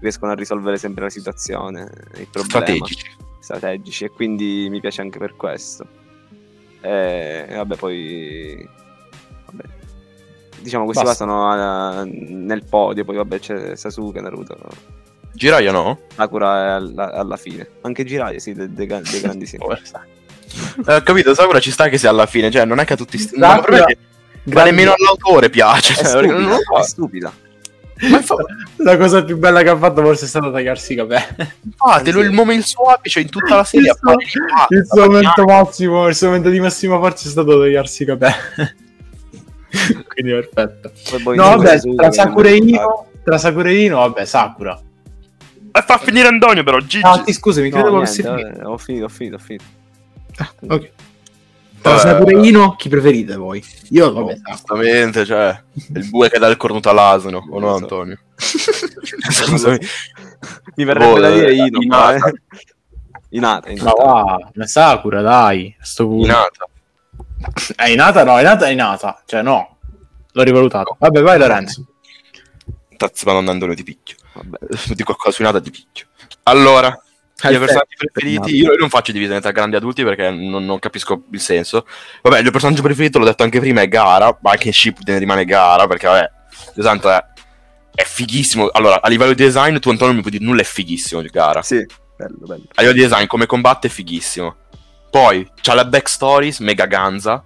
riescono a risolvere sempre la situazione, il problema. Strategici. strategici e quindi mi piace anche per questo. E vabbè, poi vabbè. diciamo questi Basta. qua sono eh, nel podio, poi vabbè c'è Sasuke, Naruto, Jiraiya no? Sakura è alla, alla fine. Anche Jiraiya, sì, dei, dei, dei grandi sì. (laughs) Eh, ho capito, Sakura ci sta che sia alla fine, cioè non è che a tutti... sti- Sakura- ma probabilmente- ma nemmeno all'autore piace. È cioè, stupida, non lo so. è stupida. La cosa più bella che ha fatto forse è stato tagliarsi i capelli. fatelo il momento il suo apice in tutta la serie. Il basta, Il suo momento massimo, il suo momento di massima forza è stato tagliarsi i capelli. (laughs) Quindi perfetto. Poi poi No, vabbè, tra che Sakura e Ino, tra Sakura e Ino, vabbè, Sakura. E fa finire Antonio però, Gigi. Ah, sì, scusami, fa. No, credevo niente, vabbè, ho finito, ho finito, ho finito. Ok. Tra Vabbè. Sakura e Ino, chi preferite voi? Io, vabbè, Sakura. Giustamente, cioè, il bue che dà il cornuto all'asino, o no, Non so. Antonio? (laughs) Scusami. Mi verrebbe Boh, da dire eh, Ino, ma, eh. Inata, Ma Inata. va, una Sakura, dai. Sto punto. Inata. È Inata? No, Inata è Inata. Cioè, no. L'ho rivalutato. Vabbè, vai Lorenzo. Tazzi, madonna, Antonio, ti picchio. Vabbè. (laughs) Di qualcosa su Inata ti picchio. Allora, i miei personaggi preferiti, io, non faccio divisione tra grandi adulti perché non, non capisco il senso. Vabbè, il mio personaggio preferito, l'ho detto anche prima, è Gara, ma anche in Shippuden rimane Gara perché, vabbè, esatto, è, è fighissimo. Allora, a livello di design, tu Antonio non mi puoi dire nulla, è fighissimo di Gara. Sì, bello, bello. A livello di design, come combatte è fighissimo. Poi c'ha la backstories, mega ganza.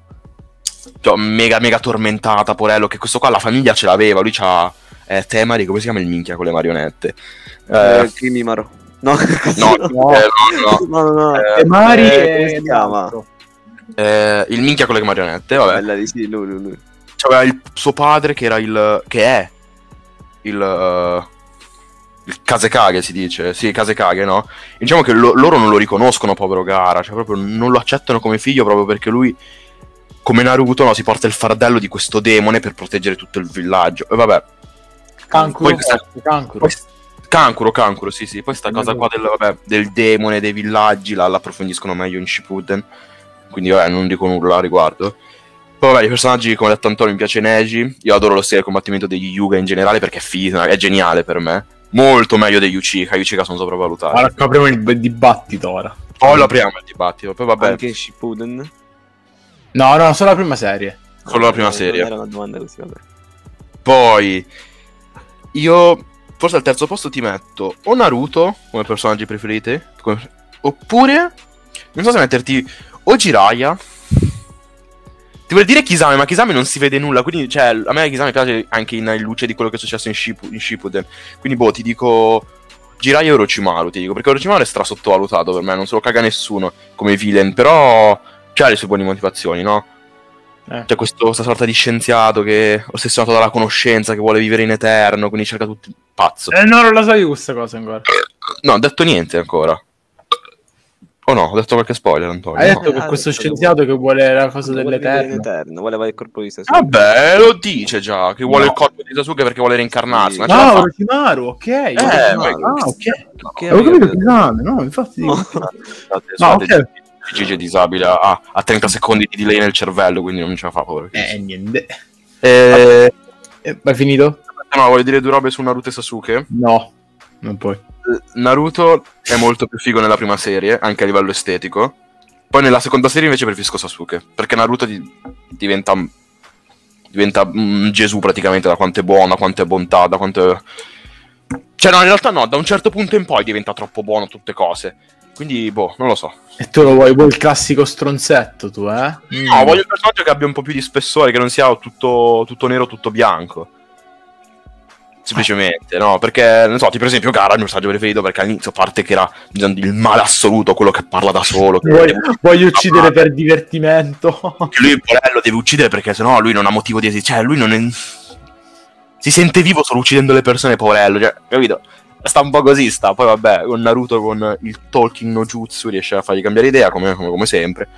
Cioè, mega, mega tormentata, Porello. Che questo qua la famiglia ce l'aveva. Lui c'ha. Eh, Temari, come si chiama il minchia con le marionette? Eh, Eh, Kimimaro. No, no, (laughs) no. eh, no, no. no, no, no. Eh, E Mari eh, si chiama? Eh, il minchia con le marionette, vabbè. Bella di sì, lui, lui, lui. C'aveva il suo padre che era il. che è il. eh, il Kazekage si dice, sì, Kazekage, no? Diciamo che lo- loro non lo riconoscono, povero Gara, cioè proprio non lo accettano come figlio proprio perché lui, come Naruto, no, si porta il fardello di questo demone per proteggere tutto il villaggio. E vabbè, Cancro. Poi questa- Cancro. poi, Cancuro, Cancuro, sì, sì. Poi sta cosa qua del, vabbè, del demone, dei villaggi, la, l'approfondiscono meglio in Shippuden. Quindi, vabbè, non dico nulla a riguardo. Poi, vabbè, i personaggi, come ha detto Antonio, mi piace Neji. Io adoro lo stile di combattimento degli Yuga in generale perché è figo, è geniale per me. Molto meglio degli Uchiha. Gli Uchiha sono sopravvalutati. Ora apriamo il b- dibattito ora. Poi lo apriamo il dibattito. Poi, vabbè, Anche Shippuden. No, no, solo la prima serie. solo la prima Eh, serie. Era una domanda così, vabbè. Poi, io forse al terzo posto ti metto o Naruto come personaggi preferiti, come- oppure non so se metterti o Jiraiya. Ti vuol dire Kisame, ma Kisame non si vede nulla, quindi cioè, a me Kisame piace anche in, in luce di quello che è successo in, Shippu- in Shippuden. Quindi boh, ti dico Jiraiya e Orochimaru, ti dico, perché Orochimaru è stra sottovalutato per me, non se lo caga nessuno come villain, però c'ha le sue buone motivazioni, no? Eh. C'è questo, questa sorta di scienziato che è ossessionato dalla conoscenza, che vuole vivere in eterno, quindi cerca tutti. Pazzo. Eh, no, non la so io questa cosa ancora. No, ho detto niente ancora. O no, ho detto qualche spoiler, Antonio. Hai no. detto che Ah, questo scienziato che vuole la cosa dell'eterno. eterno, voleva il corpo di Sasuke. Vabbè, lo dice già, che vuole No. il corpo di Sasuke perché vuole reincarnarsi. Sì. La No. Orochimaru, ok. Eh, ah, ok. Che Avevo capito amico- Kisame, no, infatti dico. (laughs) No. Scusate, No, scusate, ok. Gigi è disabile, ha, ha 30 secondi di delay nel cervello, quindi non ce la fa povero. Eh, niente. Eh, Eh, hai finito? no, voglio dire due robe su Naruto e Sasuke. No, non puoi. Naruto è molto più figo nella prima serie, anche a livello estetico. Poi nella seconda serie invece preferisco Sasuke, perché Naruto di- diventa diventa un Gesù praticamente da quanto è buono, da quanto è bontà, da quanto è... Cioè no, in realtà no, da un certo punto in poi diventa troppo buono tutte cose. Quindi, boh, non lo so. E tu lo vuoi, vuoi il classico stronzetto, tu, eh? No, voglio un personaggio che abbia un po' più di spessore, che non sia tutto, tutto nero, tutto bianco. Semplicemente, no? Perché, non so, tipo per esempio Gara è il mio personaggio preferito perché all'inizio parte che era diciamo, il male assoluto, quello che parla da solo. Vuoi, voglio uccidere per divertimento. che lui il porello deve uccidere perché sennò lui non ha motivo di esistere. Cioè, lui non è... Si sente vivo solo uccidendo le persone, porello. Cioè, capito? Sta un po' così, sta. Poi vabbè, con Naruto con il Talking no Jutsu riesce a fargli cambiare idea, come, come- come sempre.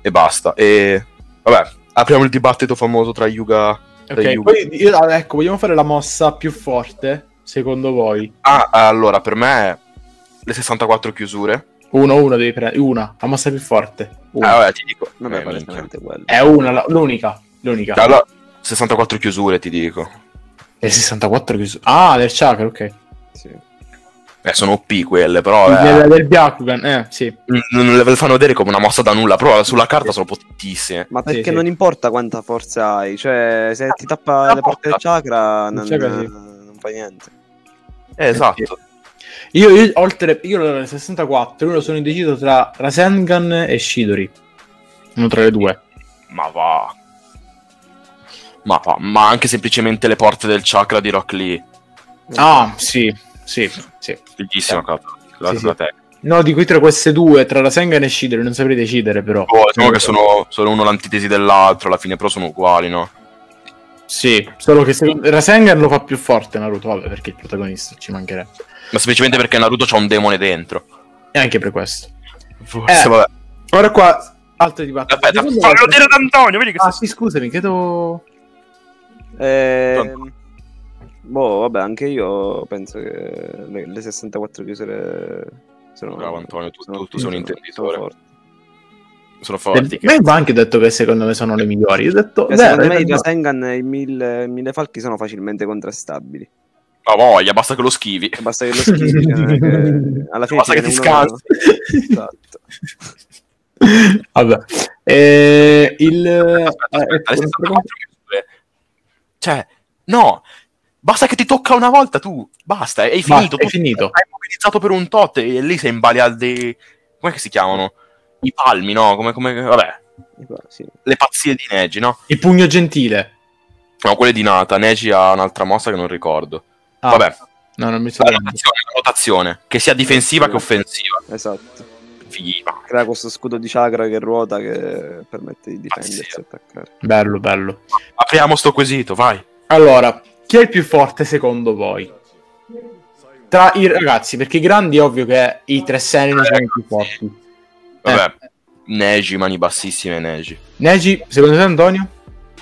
E basta. E vabbè, apriamo il dibattito famoso tra Yuga tra Ok, Yuga. poi io- ah, ecco, vogliamo fare la mossa più forte, secondo voi? Ah, allora, per me le 64 chiusure. Uno, uno devi prendere. Una, la mossa più forte. Una. Ah, vabbè, ti dico. Non Eh, è minchia. palesemente quello. È una, la- l'unica. L'unica. Allora, 64 chiusure, ti dico. E 64 chiuso. Ah, del chakra, ok. Sì. Eh, sono OP quelle, però... eh, Del, Byakugan, eh, sì. non le fanno vedere come una mossa da nulla, però sulla carta sono potentissime. Ma perché sì. non importa quanta forza hai, cioè se ti tappa La le porte del chakra non, chakra, sì. non fai niente. Eh, esatto. Io, io oltre. Io nel 64, io sono indeciso tra Rasengan e Shidori. Uno tra le due. Ma va. Ma va. Ma anche semplicemente le porte del chakra di Rock Lee. Ah, sì, sì, sì. Bellissima carta. La, Sì, la sì. No, dico tra queste due, tra Rasengan e Shidori, non saprei decidere però. Oh, diciamo che sono, sono uno l'antitesi dell'altro, alla fine però sono uguali, no? Sì, solo che secondo... Rasengan lo fa più forte Naruto, vabbè, perché il protagonista ci mancherebbe. Ma semplicemente perché Naruto c'ha un demone dentro. E anche per questo. Forse, Eh. vabbè. Ora qua Altro dibattito. Aspetta, Fallo dire ad Antonio, vedi che Ah sei... sì, scusami, chiedo... Eh, boh, vabbè, anche io penso che le, le 64 chiusure sono... Bravo Antonio, tu- sono- tu- tu sei un sono- intenditore. sono forti. Sono forti. Ma io ho anche detto che secondo me sono le migliori. Io ho detto... Cioè, vero, secondo me hai i. Rasengan e i mille, mille falchi sono facilmente contrastabili. Ma voglia, basta che lo schivi. Basta che lo schivi, cioè, che- (laughs) alla fine Basta che ti uno- scansi. Esatto. (laughs) Vabbè. Eh, il... Aspetta, eh, aspetta, ecco, le 64 chiusure. Cioè, no, basta che ti tocca una volta tu, basta, hai Basta, finito. è tu finito. Hai mobilizzato per un tot e lì sei in balia dei... Come si chiamano? I palmi, no? Come, come... Vabbè, Sì. le pazzie di Neji, no? Il pugno gentile. No, quelle di Nata. Neji ha un'altra mossa che non ricordo. Ah, Vabbè, No, non mi la sto rotazione, la rotazione, che sia difensiva che offensiva. Esatto. Fighissima. Crea questo scudo di chakra che ruota che permette di difendersi Pazzia. e attaccare. Bello, bello. Apriamo sto quesito, vai. Allora, chi è il più forte secondo voi? Tra i ragazzi, perché i grandi è ovvio che i tre Senin sono i più forti. Vabbè, Neji, mani bassissime Neji. Neji, secondo te Antonio?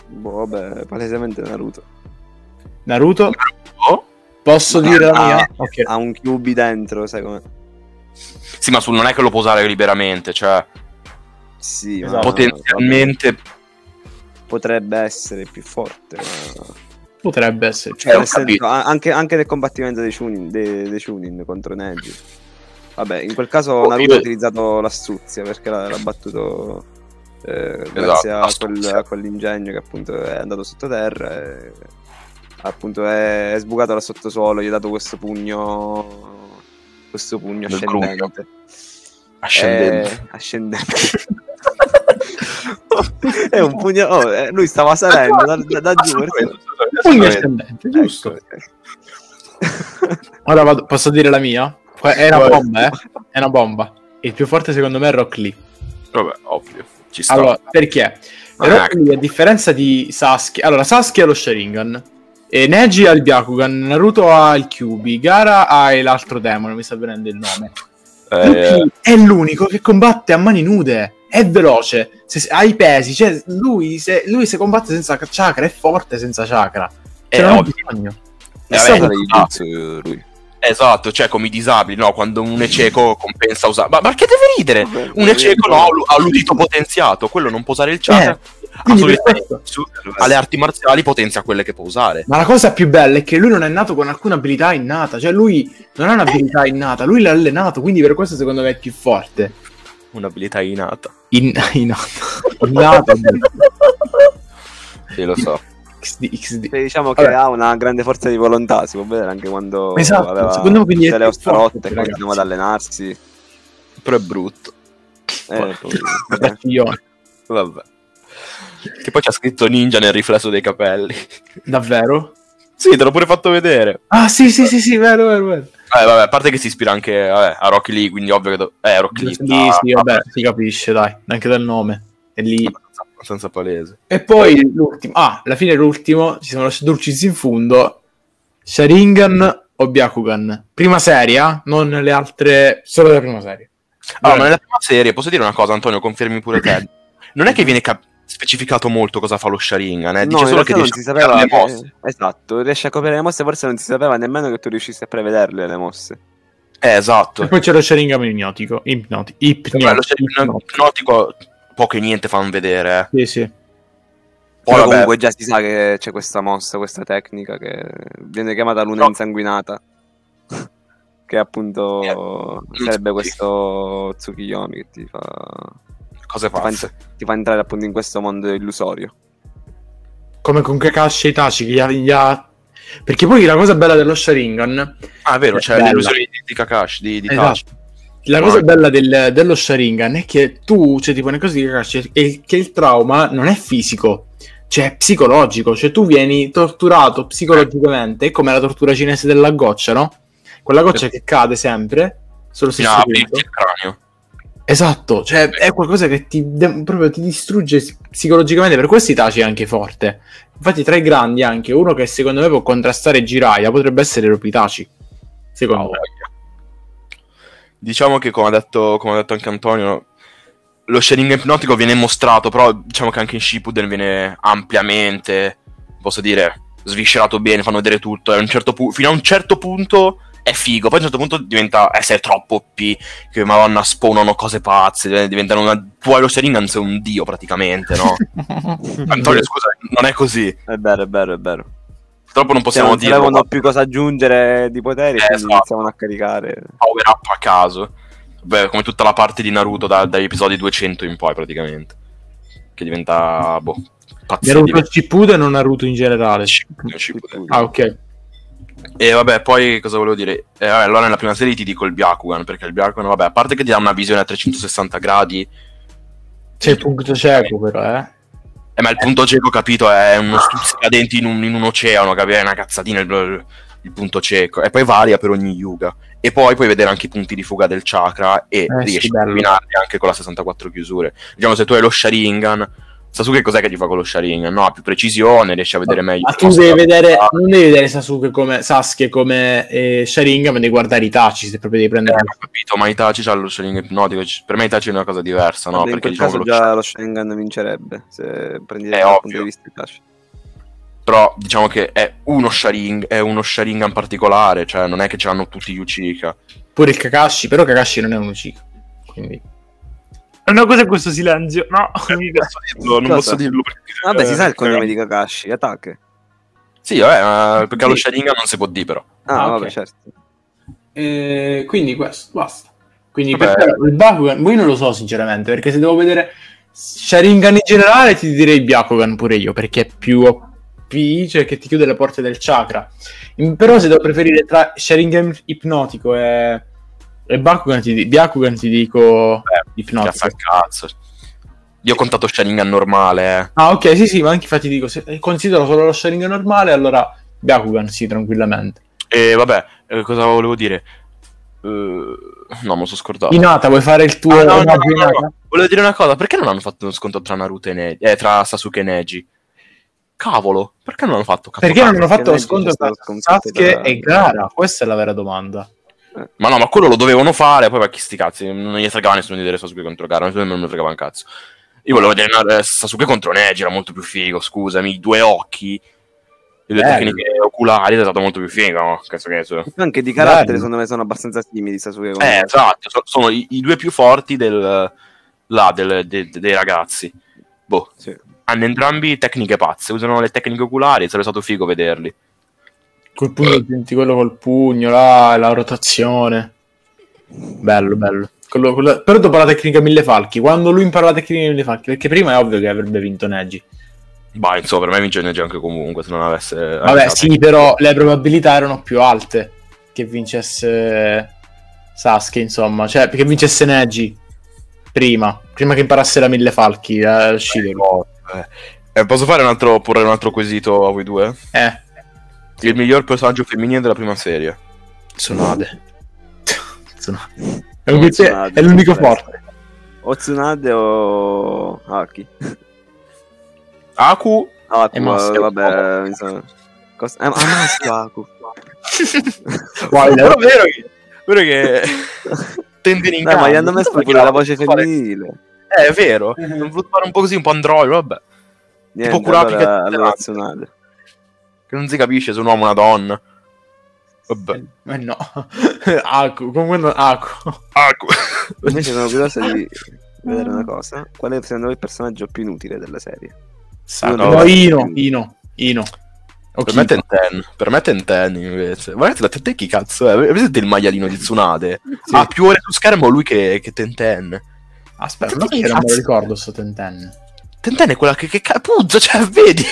Boh, vabbè, palesemente Naruto. Naruto? Oh? Posso dire la Ah, mia? Ok. Ha un QB dentro, sai come? Sì, ma sul- non è che lo può usare liberamente, cioè Sì, ma Esatto. potenzialmente potrebbe essere più forte. ma- Potrebbe essere. Cioè, nel senso, anche, anche nel combattimento dei Chunin, dei, dei Chunin contro Neji. Vabbè, in quel caso Oh, Naruto io- ha utilizzato l'astuzia perché l'ha, l'ha battuto eh, Esatto, grazie a, quel- a quell'ingegno che appunto è andato sottoterra e appunto è, è sbucato dal sottosuolo, gli ha dato questo pugno questo pugno Del ascendente. ascendente. Eh, ascendente. (laughs) è un pugno. oh, eh, lui stava salendo da, da- da giù. Pugno ascendente, giusto. Ecco. (laughs) Ora vado- posso dire la mia? È una bomba, eh? È una bomba. Il più forte secondo me è Rock Lee. Vabbè, ovvio. Ci sta. Allora, perché? Ah, Rock Lee, a differenza di Sasuke... Allora, Sasuke ha lo Sharingan. E Neji ha il Byakugan, Naruto ha il Kyubi, Gara ha l'altro demone, mi sta venendo il nome. Eh, è l'unico che combatte a mani nude. È veloce, se- ha i pesi. Cioè, lui se, lui se combatte senza chakra è forte senza chakra. è Cioè, non ha ovvio. bisogno. Eh, È vabbè, stato- jutsu, lui. esatto, cioè come i disabili, no? Quando un è cieco compensa usare. Ma perché deve ridere? Un è cieco no, ha l'udito potenziato, quello non può usare il chakra. questo- Su- alle arti marziali potenzia quelle che può usare. Ma la cosa più bella è che lui non è nato con alcuna abilità innata. Cioè, lui non ha un'abilità innata, lui l'ha allenato. Quindi, per questo, secondo me, è più forte. Un'abilità innata. In, (laughs) innata. innata. (laughs) Sì, lo so. XD, XD. Cioè, diciamo che Vabbè. ha una grande forza di volontà, si può vedere anche quando Esatto, aveva secondo me quindi le ostarotte continuava ad allenarsi. Però è brutto. Eh, poi- Cazziglione. Vabbè. Che poi c'ha scritto ninja nel riflesso dei capelli. Davvero? Sì, te l'ho pure fatto vedere. Ah, sì, sì, sì, sì, vero, vero, vero. Eh, vabbè, a parte che si ispira anche vabbè, a Rocky Lee, quindi ovvio che... do- Eh, Rocky Lee. Sta- sì, vabbè, si capisce, dai. Anche dal nome. È lì. abbastanza, palese. E poi l'ultimo. Ah, alla fine l'ultimo. Ci siamo lasciati Dulcis in fondo. Sharingan o Byakugan? Prima serie, eh? non le altre. Solo la prima serie. Allora, ma nella prima serie, posso dire una cosa, Antonio, confermi pure te. Non è che viene cap- specificato molto cosa fa lo Sharingan, eh? No, dice in solo che non riesce si a sapeva copiare le che- mosse. Esatto, riesce a coprire le mosse, forse non si sapeva nemmeno che tu riuscissi a prevederle le mosse. Eh, esatto. E poi c'è lo Sharingan ipnotico. Ipnoti- ipnotico. Vabbè, lo Sharingan ipnotico poco e niente fanno vedere. eh. Sì, sì. Poi, Però comunque già si sa che c'è questa mossa, questa tecnica che viene chiamata luna No. insanguinata. (laughs) che appunto Eh, sarebbe questo Tsukiyomi che ti fa, cose ti fa, pazze. ti fa entrare appunto in questo mondo illusorio. Come con Kakashi e Itachi. Gli ha, gli ha- Perché poi la cosa bella dello Sharingan. Ah, è vero, c'è Bella. l'illusione di, di Kakashi, di, di Esatto. La cosa bella del- dello Sharingan è che tu, cioè, tipo, nel caso di Kakashi, è il- che il trauma non è fisico, cioè è psicologico. Cioè, tu vieni torturato psicologicamente, come la tortura cinese della goccia, no? Quella goccia che cade sempre, sullo Fino stesso a aprirti punto. il cranio. Esatto, cioè è qualcosa che ti de- proprio ti distrugge psicologicamente, per questo Itachi è anche forte. Infatti tra i grandi anche uno che secondo me può contrastare Jiraiya potrebbe essere proprio Itachi. Secondo me. Diciamo che come ha detto, come ha detto anche Antonio, lo Sharingan ipnotico viene mostrato, però diciamo che anche in Shippuden viene ampiamente, posso dire, sviscerato bene, fanno vedere tutto. A certo pu- fino a un certo punto è figo, poi a un certo punto diventa essere troppo OP, che madonna spawnano cose pazze, diventano una... Poi lo Sharingan sei un dio praticamente, no? (laughs) Antonio, scusa, non è così. È vero, è vero, è vero. Purtroppo non Possiamo non dire avevano più cosa aggiungere di poteri, Eh, esatto. iniziavano a caricare. power up a caso. Beh, come tutta la parte di Naruto da- dagli episodi 200 in poi praticamente. Che diventa, boh, pazzesco. Naruto Shippuden o Naruto in generale? Ah, ok. E vabbè, poi cosa volevo dire? Eh, vabbè, allora nella prima serie ti dico il Byakugan, perché il Byakugan, vabbè, a parte che ti dà una visione a 360 gradi, C'è il punto cieco, però, eh. eh, ma il punto cieco, capito, è uno stuzzicadenti in un, in un oceano, capito? È una cazzatina il, il punto cieco. E poi varia per ogni yuga. E poi puoi vedere anche i punti di fuga del chakra e Eh, sì, riesci a bello. combinarli anche con la 64 chiusure. Diciamo, se tu hai lo Sharingan, Sasuke cos'è che ti fa con lo Sharingan? No, ha più precisione, riesci a vedere meglio. Ma tu devi da- vedere, non devi vedere Sasuke come Sasuke come eh, Sharingan, ma devi guardare i taci se proprio devi Eh, prendere. ho capito, ma Itachi c'ha lo Sharingan ipnotico. Per me Itachi è una cosa diversa, no? Vabbè, in Perché quel diciamo caso lo già lo Sharingan vincerebbe, se prendi dal punto di vista Itachi. Però diciamo che è uno Sharingan, è uno Sharingan particolare, cioè non è che ce l'hanno tutti gli Uchiha. Pure il Kakashi, però Kakashi non è un Uchiha. Quindi No, cos'è questo silenzio? No. Non posso dirlo, non Cosa? posso dirlo perché... Vabbè, si sa il cognome eh, di Kakashi, Attack. Sì, vabbè, ma perché Sì. lo Sharingan non si può dire però. Ah, Ah, vabbè, ok. certo. Eh, quindi questo, basta. Quindi Vabbè. il Bakugan, voi non lo so sinceramente, perché se devo vedere Sharingan in generale ti direi Byakugan pure io, perché è più OP, cioè che ti chiude le porte del chakra. Però se devo preferire tra Sharingan ipnotico e, e Bakugan ti, di- Byakugan ti dico ipnotico. Cazzo cazzo. Io ho contato Sharingan normale, eh. Ah ok, sì sì, ma anche infatti dico, se considero solo lo Sharingan normale, allora Byakugan sì, tranquillamente. E vabbè, eh, cosa volevo dire? Eh, no, me lo sono scordato. Inata, vuoi fare il tuo Ah, no, no, no. Volevo dire una cosa, perché non hanno fatto uno sconto tra Naruto e Neji? Eh, tra Sasuke e Neji? Cavolo, perché non hanno fatto cazzo Perché non hanno fatto lo scontro tra Sasuke da- e Gara? Questa è la vera domanda. Ma no, ma quello lo dovevano fare, poi va chi sti cazzi, non gli fregava nessuno di vedere Sasuke contro Gara, nessuno non mi fregava un cazzo. Io volevo vedere eh, Sasuke contro Neji, era molto più figo, scusami, i due occhi, le due Bello. tecniche oculari, è stato molto più figo, no? Cazzo che so. Anche di carattere, Bello. secondo me, sono abbastanza simili Sasuke Eh, esatto, so- sono i, i due più forti del, là, del- de- de- dei ragazzi. Boh, Sì. hanno entrambi tecniche pazze, usano le tecniche oculari, sarebbe stato figo vederli. Col pugno, senti quello col pugno, là, la rotazione. Bello, bello. Quello- quello- Però dopo la tecnica mille falchi, quando lui impara la tecnica mille falchi, perché prima è ovvio che avrebbe vinto Neji. Bah, insomma, per me vince Neji anche comunque, se non avesse... Vabbè, avesse- sì, però le probabilità erano più alte che vincesse Sasuke, insomma, cioè che vincesse Neji prima, prima che imparasse la mille falchi, eh, Shidori. Eh, posso fare un altro, porre un altro quesito a voi due? Eh, Il miglior personaggio femminile della prima serie. Tsunade. (laughs) Tsunade. È, l'unico- Tsunade, è l'unico forte. O Tsunade o Aki. Aku, È maschio. vabbè, insomma. Cos- ah, ah, maschio Aku. (laughs) Guarda, però è vero che... Vero che... (laughs) tende in Dai, ma gli hanno messo Perché pure la voce fare- femminile. Eh, è vero. Hanno voluto fare un po' così, un po' android, vabbè. Niente, Kurapika allora, allora Tsunade. Che non si capisce se un uomo o una donna. Vabbè. Eh no. (laughs) Aku, comunque Aku. Aku. Invece sono curioso di (laughs) vedere una cosa. Qual è secondo voi il personaggio più inutile della serie? No, no, Ino, Ino, Ino. Per me Kiba. Tenten, per me Tenten invece. Guardate, la Tenten chi cazzo è? Vedete il maglialino di Tsunade? Sì. Ha più ore su schermo lui che, che Tenten. Aspetta, ma che non me lo ricordo sto Tenten. Tenten è quella che, che puzza, cioè, (laughs) vedi?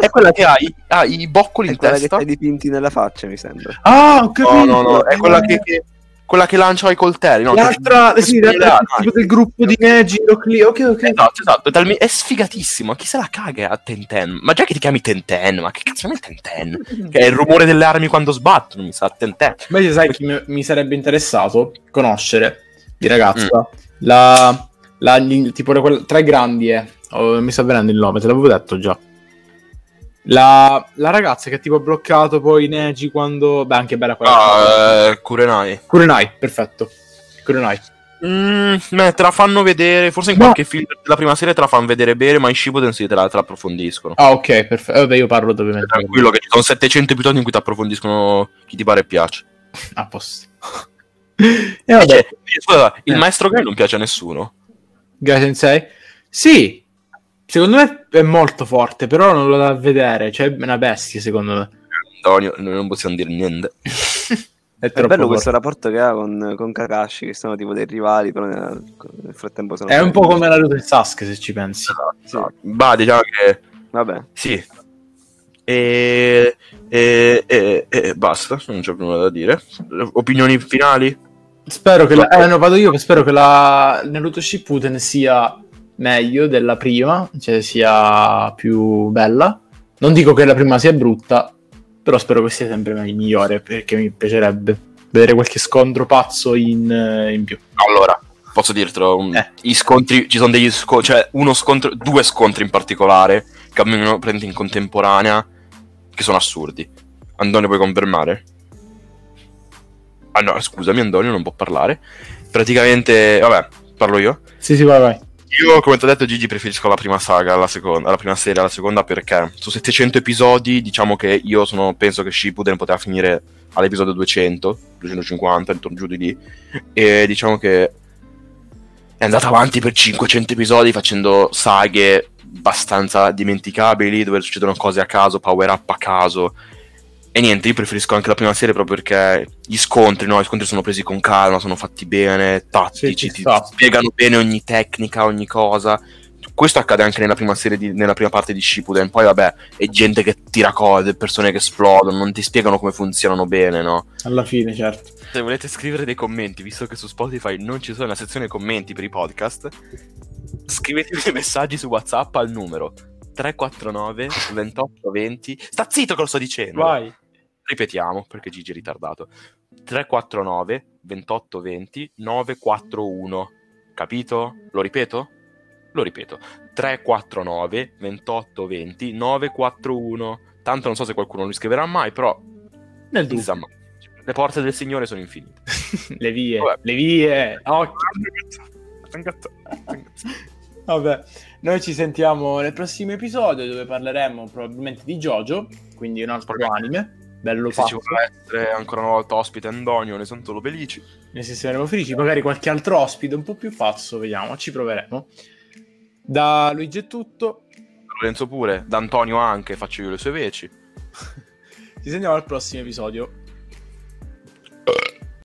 è quella che ha i, ha i boccoli È in quella che testa. c'hai dipinti nella faccia, mi sembra. Ah, ho capito. No, no, no, è quella che, che- quella che lancia i coltelli. No, L'altra, che- sì, che- l'altra che- tipo del gruppo di Neji. Ok, ok. Esatto, esatto, è, talme- è sfigatissimo. Chi se la caga a Tenten? Ma già che ti chiami Tenten, ma che cazzo non è Tenten? (laughs) Che è il rumore delle armi quando sbattono, mi sa Tenten. Invece sai chi mi, mi sarebbe interessato conoscere di ragazza? La, la- gli- tipo le- quelle- tre grandi, eh. Oh, mi sta venendo il nome, te l'avevo detto già. La, la ragazza che tipo ha bloccato poi Neji quando... Beh, anche bella quella. Ah, eh, Kurenai. Kurenai, perfetto. Kurenai. Mm, beh, te la fanno vedere, forse in No. qualche film della prima serie te la fanno vedere bene, ma in Shippuden sì, te la, te la approfondiscono. Ah, ok, perfetto. Vabbè, io parlo ovviamente. Tranquillo che ci sono 700 episodi in cui ti approfondiscono chi ti pare e piace. A posto. (laughs) e vabbè, Cioè, scusa, il Eh. maestro Gai non piace a nessuno. Gai Sensei? Sì, secondo me è molto forte, però non lo da vedere. Cioè, è una bestia, secondo me. Antonio, noi non possiamo dire niente. (laughs) È, È bello forte. questo rapporto che ha con, con Kakashi, che sono tipo dei rivali, però nel, nel frattempo sono... È un po' come Naruto e Sasuke, se ci pensi. Bah, diciamo che Vabbè, sì. E, e, e, e basta, non c'è più nulla da dire. Opinioni finali? Spero che la... Eh, no, vado io, che spero che la Naruto Shippuden sia meglio della prima, cioè sia più bella. Non dico che la prima sia brutta, però spero che sia sempre migliore, perché mi piacerebbe vedere qualche scontro pazzo in, eh, in più. Allora, posso dirtelo, Eh. i scontri, ci sono degli scontri, cioè uno scontro, due scontri in particolare, che avvengono praticamente in contemporanea, che sono assurdi. Antonio puoi confermare? Ah no, scusami Antonio, non può parlare. Praticamente, vabbè, parlo io. Sì, sì, vai, vai. Io, come ti ho detto, Gigi, preferisco la prima saga alla seconda, alla prima serie alla seconda perché su 700 episodi, diciamo che io sono, penso che Shippuden poteva finire all'episodio 200, 250, intorno giù di lì, e diciamo che è andata avanti per 500 episodi facendo saghe abbastanza dimenticabili, dove succedono cose a caso, power up a caso. E niente, io preferisco anche la prima serie proprio perché gli scontri, no? Gli scontri sono presi con calma, sono fatti bene, tattici, Sì, ci ti sta. spiegano bene ogni tecnica, ogni cosa. Questo accade anche nella prima serie, di- nella prima parte di Shippuden. Poi, vabbè, è gente che tira cose, persone che esplodono, non ti spiegano come funzionano bene, no? Alla fine, certo. Se volete scrivere dei commenti, visto che su Spotify non ci sono una sezione commenti per i podcast, scrivetemi dei messaggi su WhatsApp al numero 349 28 20. Sta zitto che lo sto dicendo. Vai. Ripetiamo perché Gigi è ritardato. 349 28 20 941. Capito? Lo ripeto? Lo ripeto. 349 28 20 941. Tanto non so se qualcuno lo scriverà mai, però Nel mai. Le porte del Signore sono infinite. (laughs) le vie, Vabbè. le vie. Occhio. Vabbè, noi ci sentiamo nel prossimo episodio dove parleremo probabilmente di JoJo, quindi un altro anime, bello Se ci vuole essere ancora una volta ospite Antonio, ne sono solo felici. Ne saremo felici, magari qualche altro ospite un po' più pazzo, vediamo, ci proveremo. Da Luigi è tutto, Lorenzo pure, da Antonio anche, faccio io le sue veci. (laughs) ci sentiamo al prossimo episodio.